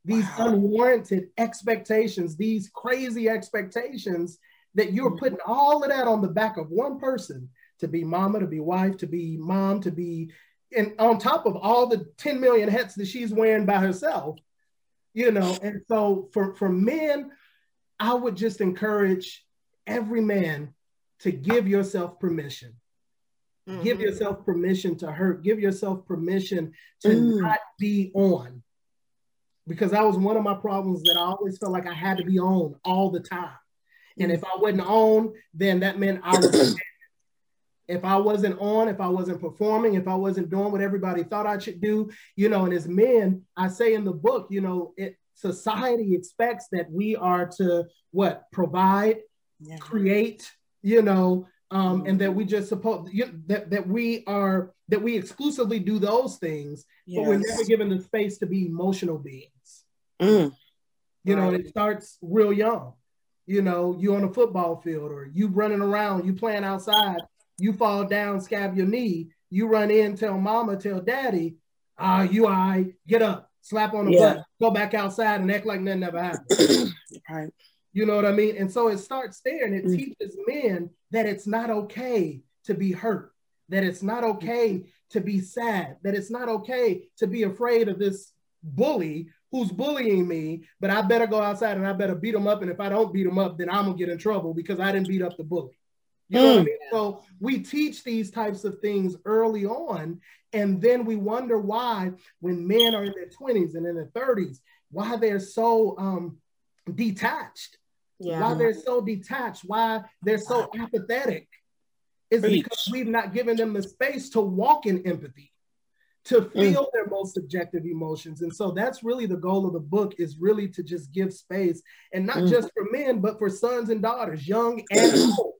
these wow. unwarranted expectations, these crazy expectations that you're mm-hmm. putting all of that on the back of one person to be mama, to be wife, to be mom, to be, and on top of all the 10 million hats that she's wearing by herself, you know. And so for, for men, I would just encourage every man to give yourself permission. Mm-hmm. Give yourself permission to hurt. Give yourself permission to mm. not be on. because that was one of my problems that I always felt like I had to be on all the time. And if I wasn't on, then that meant I was. if I wasn't on, if I wasn't performing, if I wasn't doing what everybody thought I should do, you know, and as men, I say in the book, you know, it society expects that we are to what provide, yeah. create, you know, um, and that we just suppose you know, that that we are that we exclusively do those things, yes. but we're never given the space to be emotional beings. Mm. You right. know, it starts real young. You know, you on a football field or you running around, you playing outside, you fall down, scab your knee, you run in, tell mama, tell daddy, ah, uh, you I get up, slap on the yeah. butt, go back outside and act like nothing ever happened. right. You know what I mean? And so it starts there and it mm. teaches men that it's not okay to be hurt, that it's not okay to be sad, that it's not okay to be afraid of this bully who's bullying me, but I better go outside and I better beat him up. And if I don't beat him up, then I'm gonna get in trouble because I didn't beat up the bully. You know mm. what I mean? So we teach these types of things early on, and then we wonder why, when men are in their 20s and in their 30s, why they're so um, detached. Yeah. Why they're so detached, why they're so apathetic is because we've not given them the space to walk in empathy, to mm. feel mm. their most subjective emotions. And so that's really the goal of the book is really to just give space and not mm. just for men, but for sons and daughters, young and old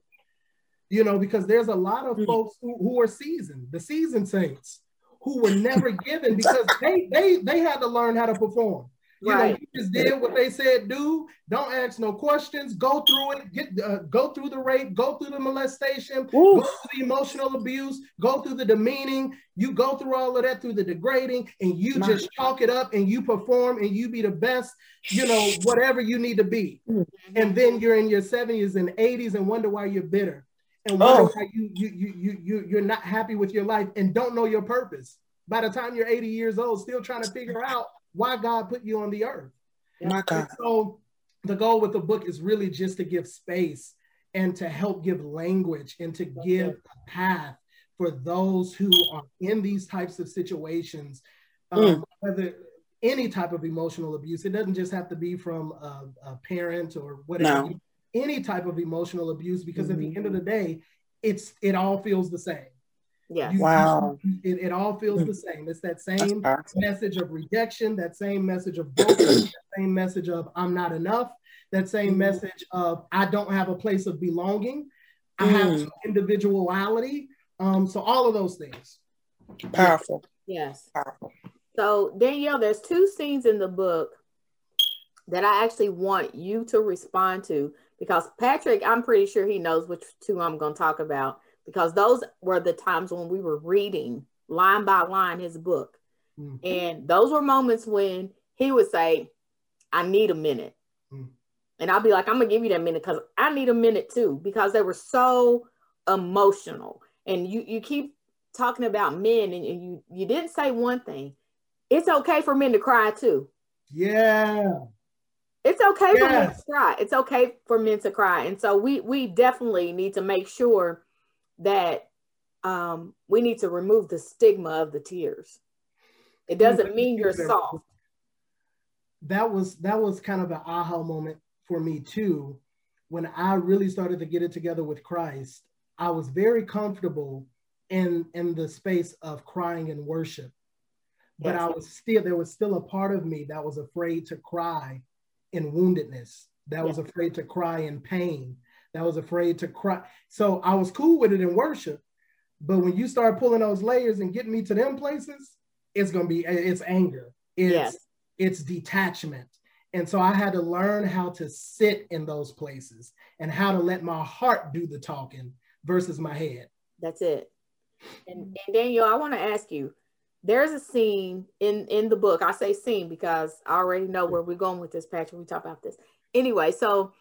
you know, because there's a lot of hmm. folks who, who are seasoned, the seasoned saints, who were never given because they they they had to learn how to perform. You right. know, you just did what they said do. Don't ask no questions. Go through it. Get uh, go through the rape. Go through the molestation. Oof. Go through the emotional abuse. Go through the demeaning. You go through all of that through the degrading, and you My just chalk it up and you perform and you be the best. You know, whatever you need to be. Mm-hmm. And then you're in your 70s and 80s and wonder why you're bitter and wonder oh. why you, you you you you you're not happy with your life and don't know your purpose. By the time you're 80 years old, still trying to figure out why God put you on the earth. My God. And so the goal with the book is really just to give space and to help give language and to give a path for those who are in these types of situations, um, mm. whether any type of emotional abuse. It doesn't just have to be from a, a parent or whatever. No any type of emotional abuse because mm-hmm. at the end of the day, it's it all feels the same. Yeah. wow. It, it, all feels the same. It's that same message of rejection, that same message of broken, that same message of I'm not enough, that same mm-hmm. message of I don't have a place of belonging. I mm. have individuality. Um, so all of those things. Powerful. Yes. Powerful. So Danielle, there's two scenes in the book that I actually want you to respond to because Patrick, I'm pretty sure he knows which two I'm going to talk about because those were the times when we were reading line by line his book. Mm-hmm. And those were moments when he would say, I need a minute. Mm-hmm. And I'll be like, I'm going to give you that minute because I need a minute too because they were so emotional. And you, you keep talking about men and, and you, you didn't say one thing. It's okay for men to cry too. Yeah. It's okay yes. for men to cry. It's okay for men to cry. And so we we definitely need to make sure that um, we need to remove the stigma of the tears. It doesn't mean you're soft. That was that was kind of an aha moment for me too. When I really started to get it together with Christ, I was very comfortable in in the space of crying and worship. But yes. I was still there was still a part of me that was afraid to cry in woundedness, that was afraid to cry in pain, that was afraid to cry. So I was cool with it in worship. But when you start pulling those layers and getting me to them places, it's gonna be it's anger, it's yes. it's detachment. And so I had to learn how to sit in those places and how to let my heart do the talking versus my head. That's it. And, and Danielle, I want to ask you, there's a scene in in the book. I say scene because I already know where we're going with this, Patrick. We talk about this anyway. So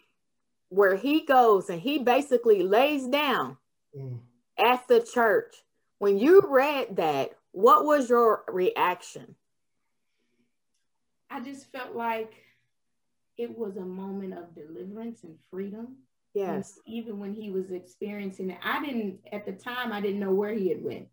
where he goes and he basically lays down mm. at the church. When you read that, what was your reaction? I just felt like it was a moment of deliverance and freedom. Yes. And even when he was experiencing it, I didn't at the time I didn't know where he had went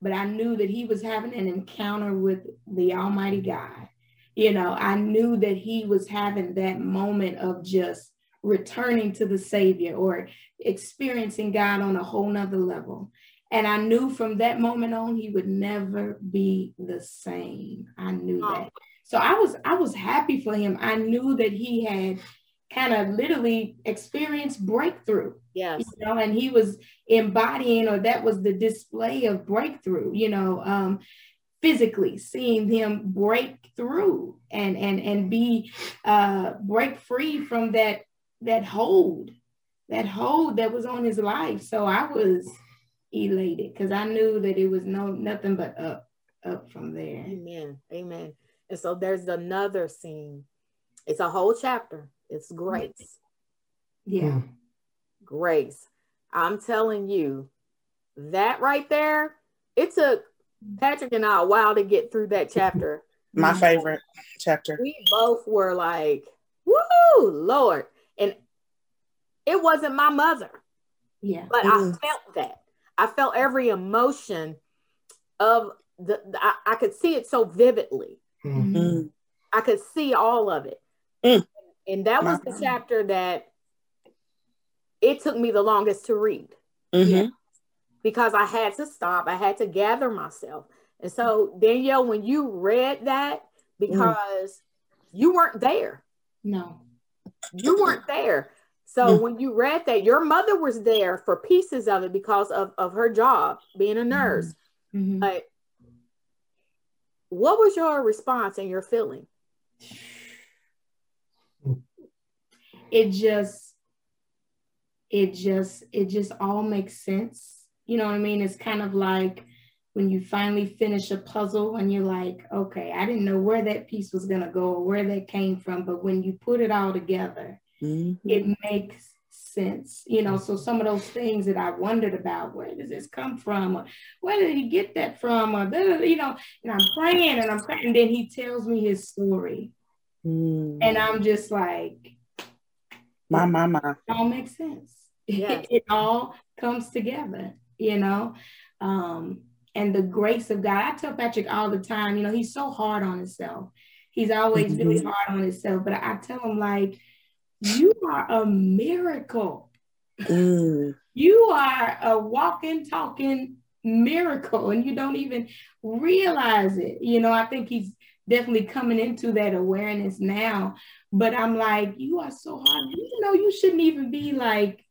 but I knew that he was having an encounter with the Almighty God. you know, I knew that he was having that moment of just returning to the Savior or experiencing God on a whole nother level. And I knew from that moment on, he would never be the same. I knew that. So I was I was happy for him. I knew that he had kind of literally experienced breakthrough. Yes. You know, and he was embodying, or that was the display of breakthrough, you know, um, physically seeing him break through and and and be uh break free from that that hold, that hold that was on his life. So I was elated because I knew that it was no nothing but up, up from there. Amen. Amen. And so there's another scene. It's a whole chapter. It's grace. Yeah. Hmm. Grace. I'm telling you, that right there, it took Patrick and I a while to get through that chapter. My favorite chapter. We both were like, woo, Lord. And it wasn't my mother. Yeah. But I felt that. I felt every emotion of the, I, I could see it so vividly. Mm-hmm. mm-hmm. I could see all of it. Mm. And that was the chapter that it took me the longest to read. Mm-hmm. Because I had to stop, I had to gather myself. And so, Danielle, when you read that, because mm. you weren't there. No. You weren't there. So mm. when you read that, your mother was there for pieces of it because of, of her job being a nurse. Mm-hmm. But what was your response and your feeling? It just, it just, it just all makes sense. You know what I mean? It's kind of like when you finally finish a puzzle and you're like, okay, I didn't know where that piece was going to go or where that came from. But when you put it all together, mm-hmm. it makes sense. You know, so some of those things that I wondered about, where does this come from? Or where did he get that from? Or, you know, and I'm praying and I'm praying. And then he tells me his story. Mm. And I'm just like, my, my, my. It all makes sense. Yes. it all comes together, you know? Um, and the grace of God. I tell Patrick all the time, you know, he's so hard on himself. He's always mm-hmm. really hard on himself. But I tell him, like, you are a miracle. Mm. You are a walking, talking miracle, and you don't even realize it. You know, I think he's definitely coming into that awareness now. But I'm like, you are so hard. You know, you shouldn't even be like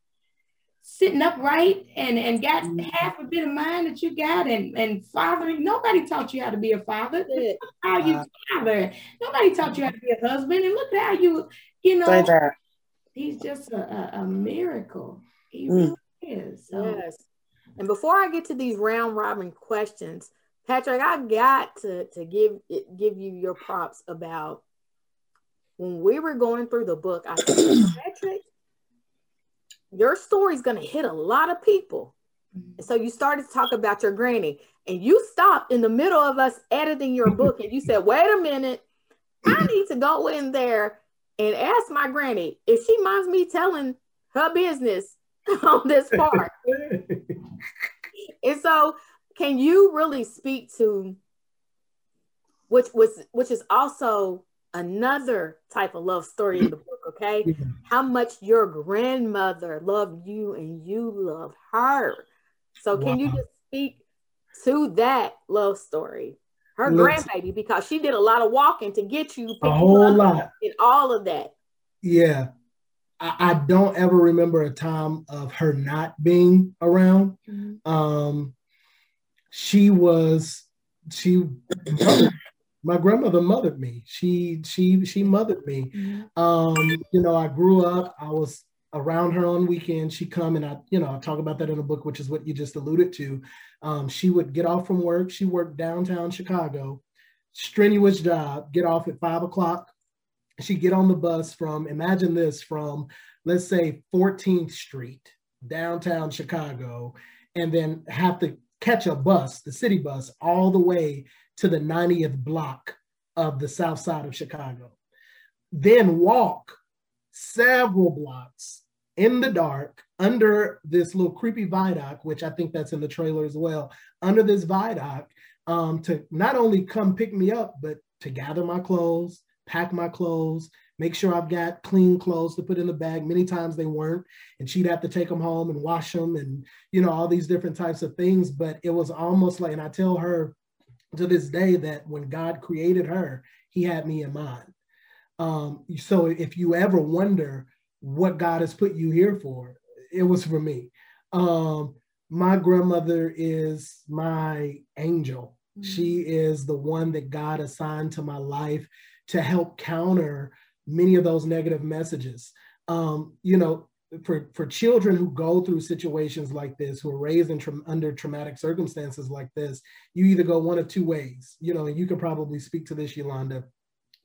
sitting upright and and got mm-hmm. half a bit of mind that you got and and fathering nobody taught you how to be a father how you father nobody taught you how to be a husband and look at how you you know he's just a, a, a miracle he mm. really is so. yes and before i get to these round robin questions patrick i got to to give give you your props about when we were going through the book i said patrick your story's going to hit a lot of people. And so you started to talk about your granny and you stopped in the middle of us editing your book and you said, wait a minute, I need to go in there and ask my granny if she minds me telling her business on this part. and so can you really speak to which was which is also another type of love story in the book, okay? Yeah. How much your grandmother loved you and you love her. So wow. can you just speak to that love story? Her grandbaby, because she did a lot of walking to get you a whole lot and all of that. Yeah. I, I, don't ever remember a time of her not being around. Mm-hmm. Um, she was she my grandmother mothered me. She she she mothered me. Mm-hmm. Um, you know, I grew up. I was around her on weekends. She come and I, you know, I talk about that in the book, which is what you just alluded to. Um, she would get off from work. She worked downtown Chicago, strenuous job. Get off at five o'clock. She'd get on the bus from. Imagine this from let's say 14th Street, downtown Chicago, and then have to catch a bus, the city bus, all the way to the 90th block of the south side of Chicago. Then walk several blocks in the dark under this little creepy viaduct, which I think that's in the trailer as well, under this viaduct um, to not only come pick me up, but to gather my clothes, pack my clothes, make sure I've got clean clothes to put in the bag. Many times they weren't, and she'd have to take them home and wash them and, you know, all these different types of things. But it was almost like, and I tell her to this day that when God created her, he had me in mind. Um, so if you ever wonder what God has put you here for, it was for me. Um, my grandmother is my angel. Mm-hmm. She is the one that God assigned to my life to help counter many of those negative messages. Um, you know, for, for children who go through situations like this, who are raised in tra- under traumatic circumstances like this, you either go one of two ways. You know, and you can probably speak to this, Yolanda.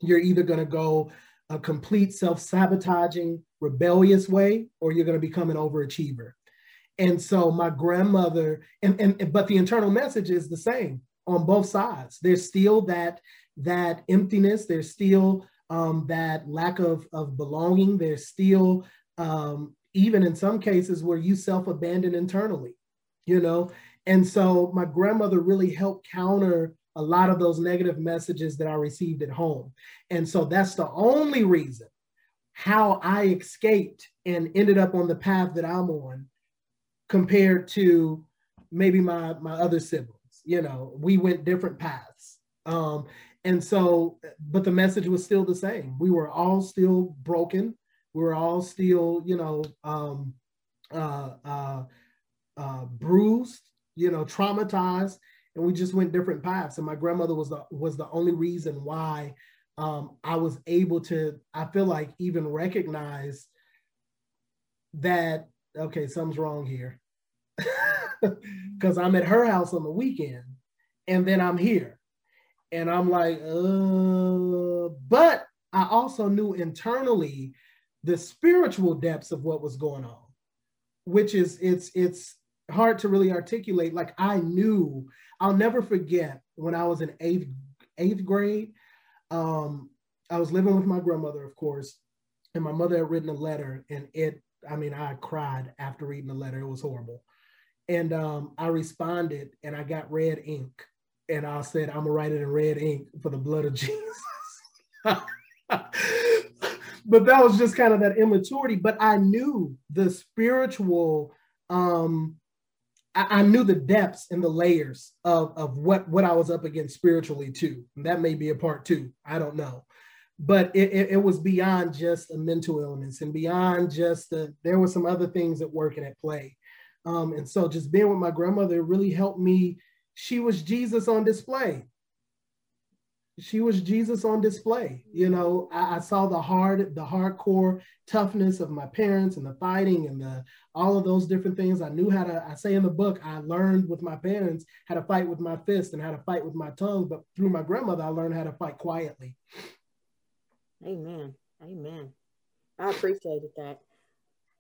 You're either going to go a complete self-sabotaging, rebellious way, or you're going to become an overachiever. And so my grandmother, and, and but the internal message is the same on both sides. There's still that that emptiness. There's still um, that lack of, of belonging. There's still, um, even in some cases, where you self abandon internally, you know? And so my grandmother really helped counter a lot of those negative messages that I received at home. And so that's the only reason how I escaped and ended up on the path that I'm on compared to maybe my my other siblings. You know, we went different paths. Um, and so, but the message was still the same. We were all still broken. We were all still, you know, um, uh, uh, uh, bruised, you know, traumatized, and we just went different paths. And my grandmother was the was the only reason why um, I was able to. I feel like even recognize that okay, something's wrong here, because I'm at her house on the weekend, and then I'm here and I'm like, uh, but I also knew internally the spiritual depths of what was going on, which is it's it's hard to really articulate. Like I knew, I'll never forget when I was in eighth eighth grade. Um, I was living with my grandmother, of course, and my mother had written a letter, and it, I mean, I cried after reading the letter. It was horrible. And um, I responded, and I got red ink and I said, I'm gonna write it in red ink for the blood of Jesus. but that was just kind of that immaturity. But I knew the spiritual, um, I, knew the depths and the layers of, of what, what I was up against spiritually too. And that may be a part two. I don't know. But it, it, it was beyond just a mental illness and beyond just the, there were some other things at work and at play. Um, and so just being with my grandmother really helped me she was Jesus on display. She was Jesus on display. You know, I, I, saw the hard, the hardcore toughness of my parents and the fighting and the all of those different things. I knew how to, I say in the book, I learned with my parents how to fight with my fist and how to fight with my tongue. But through my grandmother, I learned how to fight quietly. Amen. Amen. I appreciated that.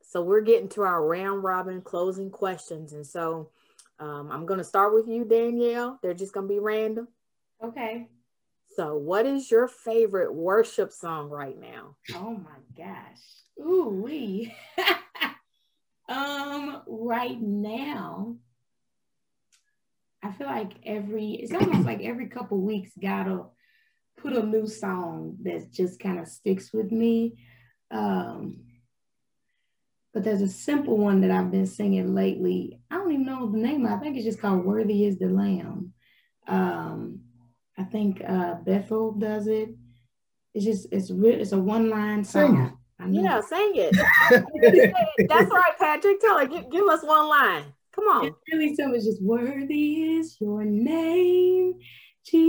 So we're getting to our round robin closing questions. And so um, I'm going to start with you, Danielle. They're just going to be random. Okay. So, what is your favorite worship song right now? Oh my gosh. Ooh wee. um, right now, I feel like every it's almost like every couple weeks gotta put a new song that just kind of sticks with me. Um, but there's a simple one that I've been singing lately. I don't even know the name. I think it's just called "Worthy Is the Lamb." Um, I think uh, Bethel does it. It's just it's re- it's a one line song. Yeah, sing it. That's right, Patrick. Tell her, give, give us one line. Come on. It's really simple. It's just worthy is your name, Jesus.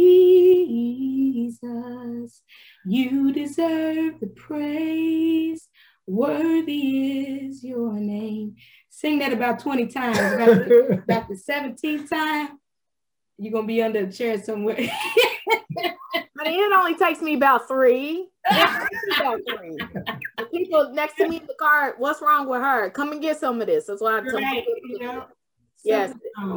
You deserve the praise. Worthy is your name. Sing that about 20 times. About the, about the 17th time, you're going to be under a chair somewhere. but it only takes me about three. about three. The people next to me in the car, what's wrong with her? Come and get some of this. That's why I tell right, you. Know, yes,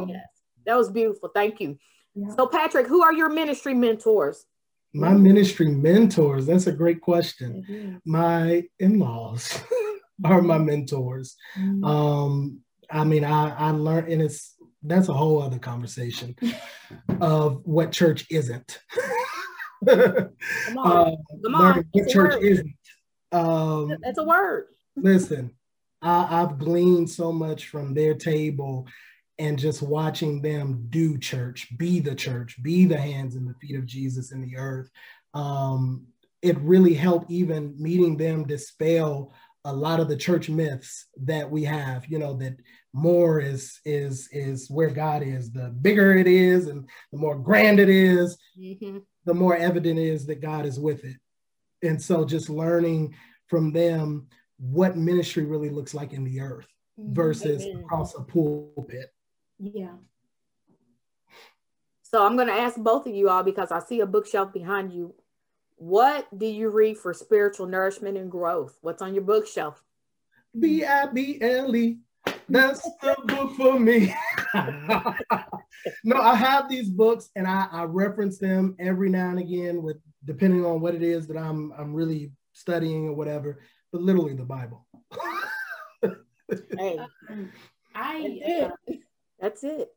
yes. That was beautiful. Thank you. Yeah. So, Patrick, who are your ministry mentors? My ministry mentors, that's a great question. My in laws are my mentors. Mm-hmm. Um, I mean, I, I learned, and it's that's a whole other conversation of what church isn't. Come on. Uh, Come on. what church word. isn't. Um, That's a word. listen, I, I've gleaned so much from their table and just watching them do church, be the church, be the hands and the feet of Jesus in the earth. Um, it really helped even meeting them dispel a lot of the church myths that we have, you know, that more is is is where God is. The bigger it is and the more grand it is, Mhm. the more evident it is that God is with it. And so just learning from them what ministry really looks like in the earth versus Amen. across a pulpit. Yeah. So I'm going to ask both of you all because I see a bookshelf behind you. What do you read for spiritual nourishment and growth? What's on your bookshelf? B I B L E. That's the book for me. no, I have these books and I, I reference them every now and again with depending on what it is that I'm I'm really studying or whatever, but literally the Bible. Hey, Um, I That's uh, that's it.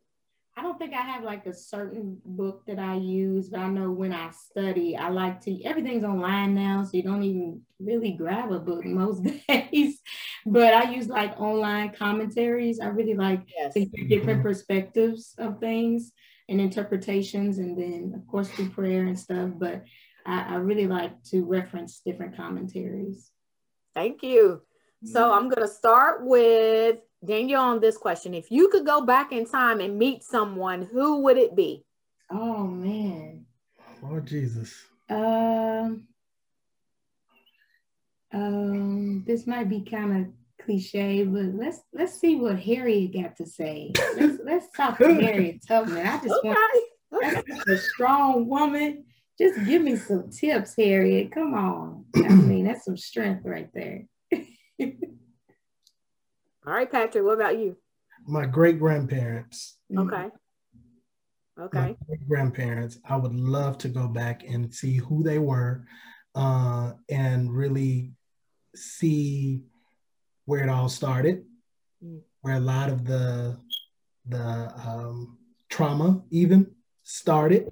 I don't think I have like a certain book that I use, but I know when I study, I like to everything's online now, so you don't even really grab a book most days. But I use like online commentaries. I really like Yes. to hear different perspectives of things and interpretations, and then of course through prayer and stuff. But I, I really like to reference different commentaries. Thank you. So mm-hmm. I'm going to start with Danielle on this question. If you could go back in time and meet someone, who would it be? Oh man. Lord Jesus. Um, um, this might be kind of cliche, but let's let's see what Harriet got to say. Let's let's talk to Harriet Tubman. I just want Okay. that's such a strong woman. Just give me some tips, Harriet. Come on. I mean, that's some strength right there. All right, Patrick, what about you? My great grandparents. Okay. Okay. my grandparents. I would love to go back and see who they were uh, and really see where it all started, Mm. where a lot of the the um, trauma even started,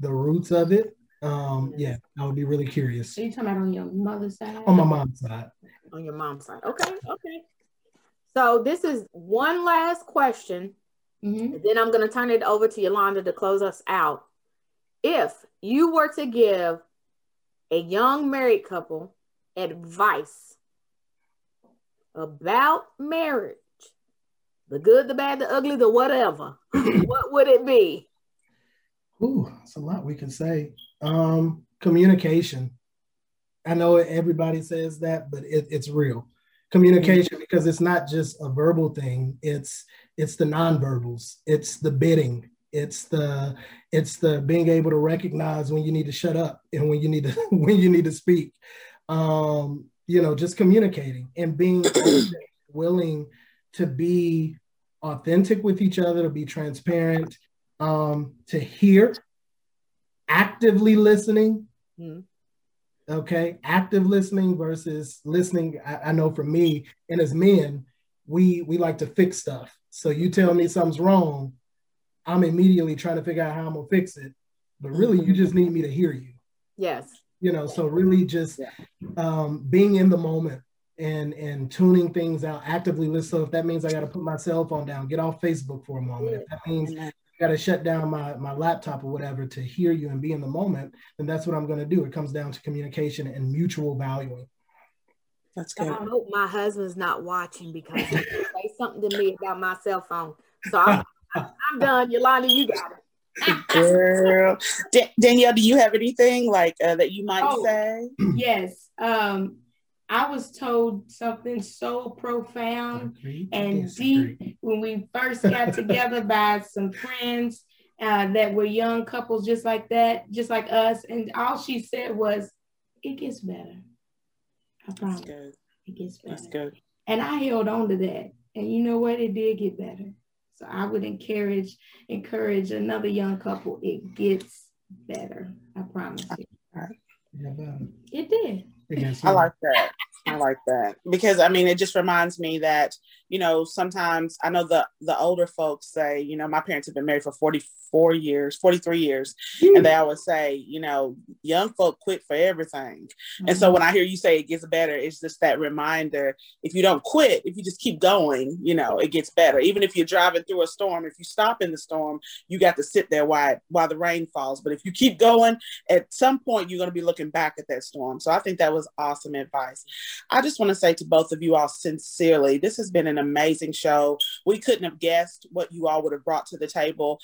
the roots of it. Um, yeah, I would be really curious So you talking about on your mother's side? on my mom's side. On your mom's side. Okay. Okay. So this is one last question. Mhm. Then I'm going to turn it over to Yolanda to close us out. If you were to give a young married couple advice about marriage, the good, the bad, the ugly, the whatever, what would it be? Ooh, that's a lot we can say. Um, communication. I know everybody says that, but it, it's real. Communication because it's not just a verbal thing. It's it's the nonverbals. It's the bidding. It's the it's the being able to recognize when you need to shut up and when you need to when you need to speak. Um, you know, just communicating and being willing to be authentic with each other, to be transparent, um, to hear, actively listening. Mhm. Okay, active listening versus listening. I, I know for me and as men, we we like to fix stuff. So you tell me something's wrong, I'm immediately trying to figure out how I'm gonna fix it. But really, you just need me to hear you. Yes. You know, so really just um, being in the moment and and tuning things out, actively listen. So if that means I got to put my cell phone down, get off Facebook for a moment. If that means. Got to shut down my my laptop or whatever to hear you and be in the moment, then that's what I'm going to do. It comes down to communication and mutual valuing. That's good. I hope my husband's not watching because he say something to me about my cell phone. So I'm, I'm done. Yolanda, you got it. Girl. Da- Danielle, do you have anything like uh, that you might Oh. say? Yes. Um, I was told something so profound Agree to and disagree. deep when we first got together by some friends uh, that were young couples just like that, just like us. And all she said was, it gets better. I That's promise good. it gets better. That's good. And I held on to that. And you know what? It did get better. So I would encourage encourage another young couple. It gets better. I promise you. Yeah, It did. I guess I like that. I like that because I mean, it just reminds me that you know sometimes I know the the older folks say, you know, my parents have been married for forty four years, forty three years, mm. and they always say, you know, young folk quit for everything. Mm-hmm. And so mm-hmm. when I hear you say it gets better, it's just that reminder: if you don't quit, if you just keep going, you know, it gets better. Even if you're driving through a storm, if you stop in the storm, you got to sit there while while the rain falls. But if you keep going, at some point you're going to be looking back at that storm. So I think that was awesome advice. I just want to say to both of you all sincerely, this has been an amazing show. We couldn't have guessed what you all would have brought to the table.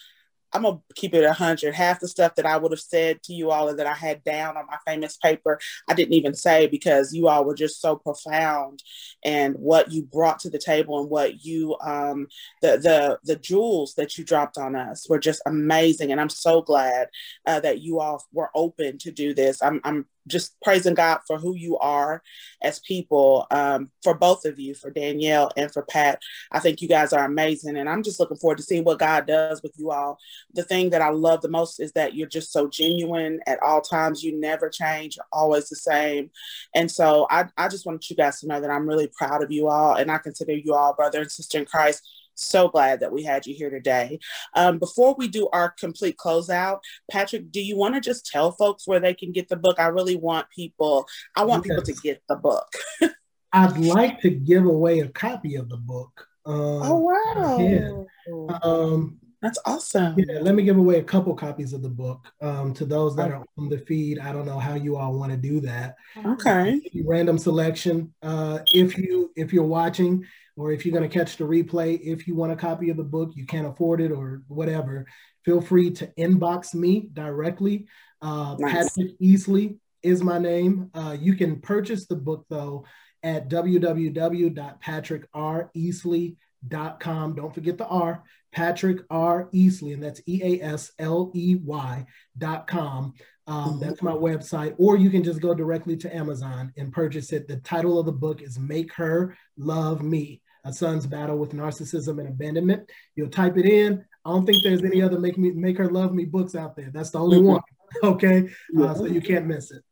I'm gonna keep it a hundred. Half the stuff that I would have said to you all and that I had down on my famous paper, I didn't even say because you all were just so profound and what you brought to the table and what you um the the the jewels that you dropped on us were just amazing. And I'm so glad uh, that you all were open to do this. I'm I'm just praising God for who you are as people, um, for both of you, for Danielle and for Pat. I think you guys are amazing. And I'm just looking forward to seeing what God does with you all. The thing that I love the most is that you're just so genuine at all times. You never change, you're always the same. And so I, I just want you guys to know that I'm really proud of you all. And I consider you all brother and sister in Christ so glad that we had you here today. Um, before we do our complete closeout, Patrick, do you want to just tell folks where they can get the book? I really want people, I want yes. people to get the book. I'd like to give away a copy of the book. Um, oh, wow. Yeah. Um, that's awesome. Yeah, let me give away a couple copies of the book um, to those that are on the feed. I don't know how you all want to do that. Okay. Random selection. Uh, if you if you're watching, or if you're going to catch the replay, if you want a copy of the book, you can't afford it or whatever, feel free to inbox me directly. Uh, nice. Patrick Easley is my name. Uh, you can purchase the book though at www.patrickreasley.com. Don't forget the R, Patrick R. Easley, and that's E A S L E Y dot com. Um, mm-hmm. That's my website, or you can just go directly to Amazon and purchase it. The title of the book is Make Her Love Me a son's battle with narcissism and abandonment. You'll type it in. I don't think there's any other make me make her love me books out there. That's the only mm-hmm. one. Okay, uh, so you can't miss it.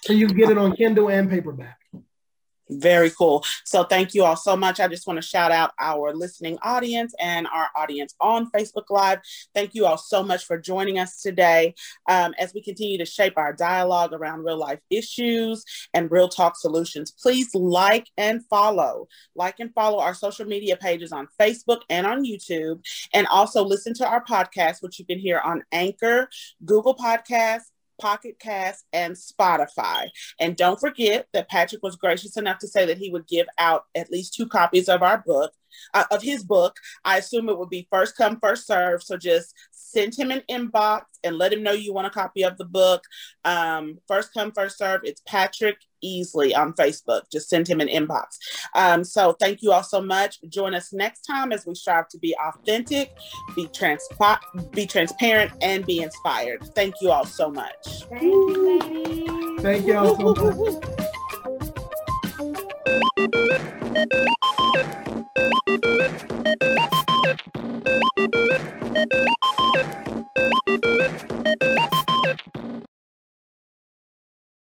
So you can get it on Kindle and paperback. Very cool. So thank you all so much. I just want to shout out our listening audience and our audience on Facebook Live. Thank you all so much for joining us today um, as we continue to shape our dialogue around real life issues and real talk solutions. Please like and follow. Like and follow our social media pages on Facebook and on YouTube. And also listen to our podcast, which you can hear on Anchor, Google Podcasts, Pocket Cast, and Spotify. And don't forget that Patrick was gracious enough to say that he would give out at least two copies of our book, uh, of his book. I assume it would be first come, first serve. So just send him an inbox and let him know you want a copy of the book. Um, first come, first serve. It's Patrick Easley on Facebook. Just send him an inbox. Um, so thank you all so much. Join us next time as we strive to be authentic, be transpa- be transparent, and be inspired. Thank you all so much. Thank you, ladies. Thank you all so much. Thank you.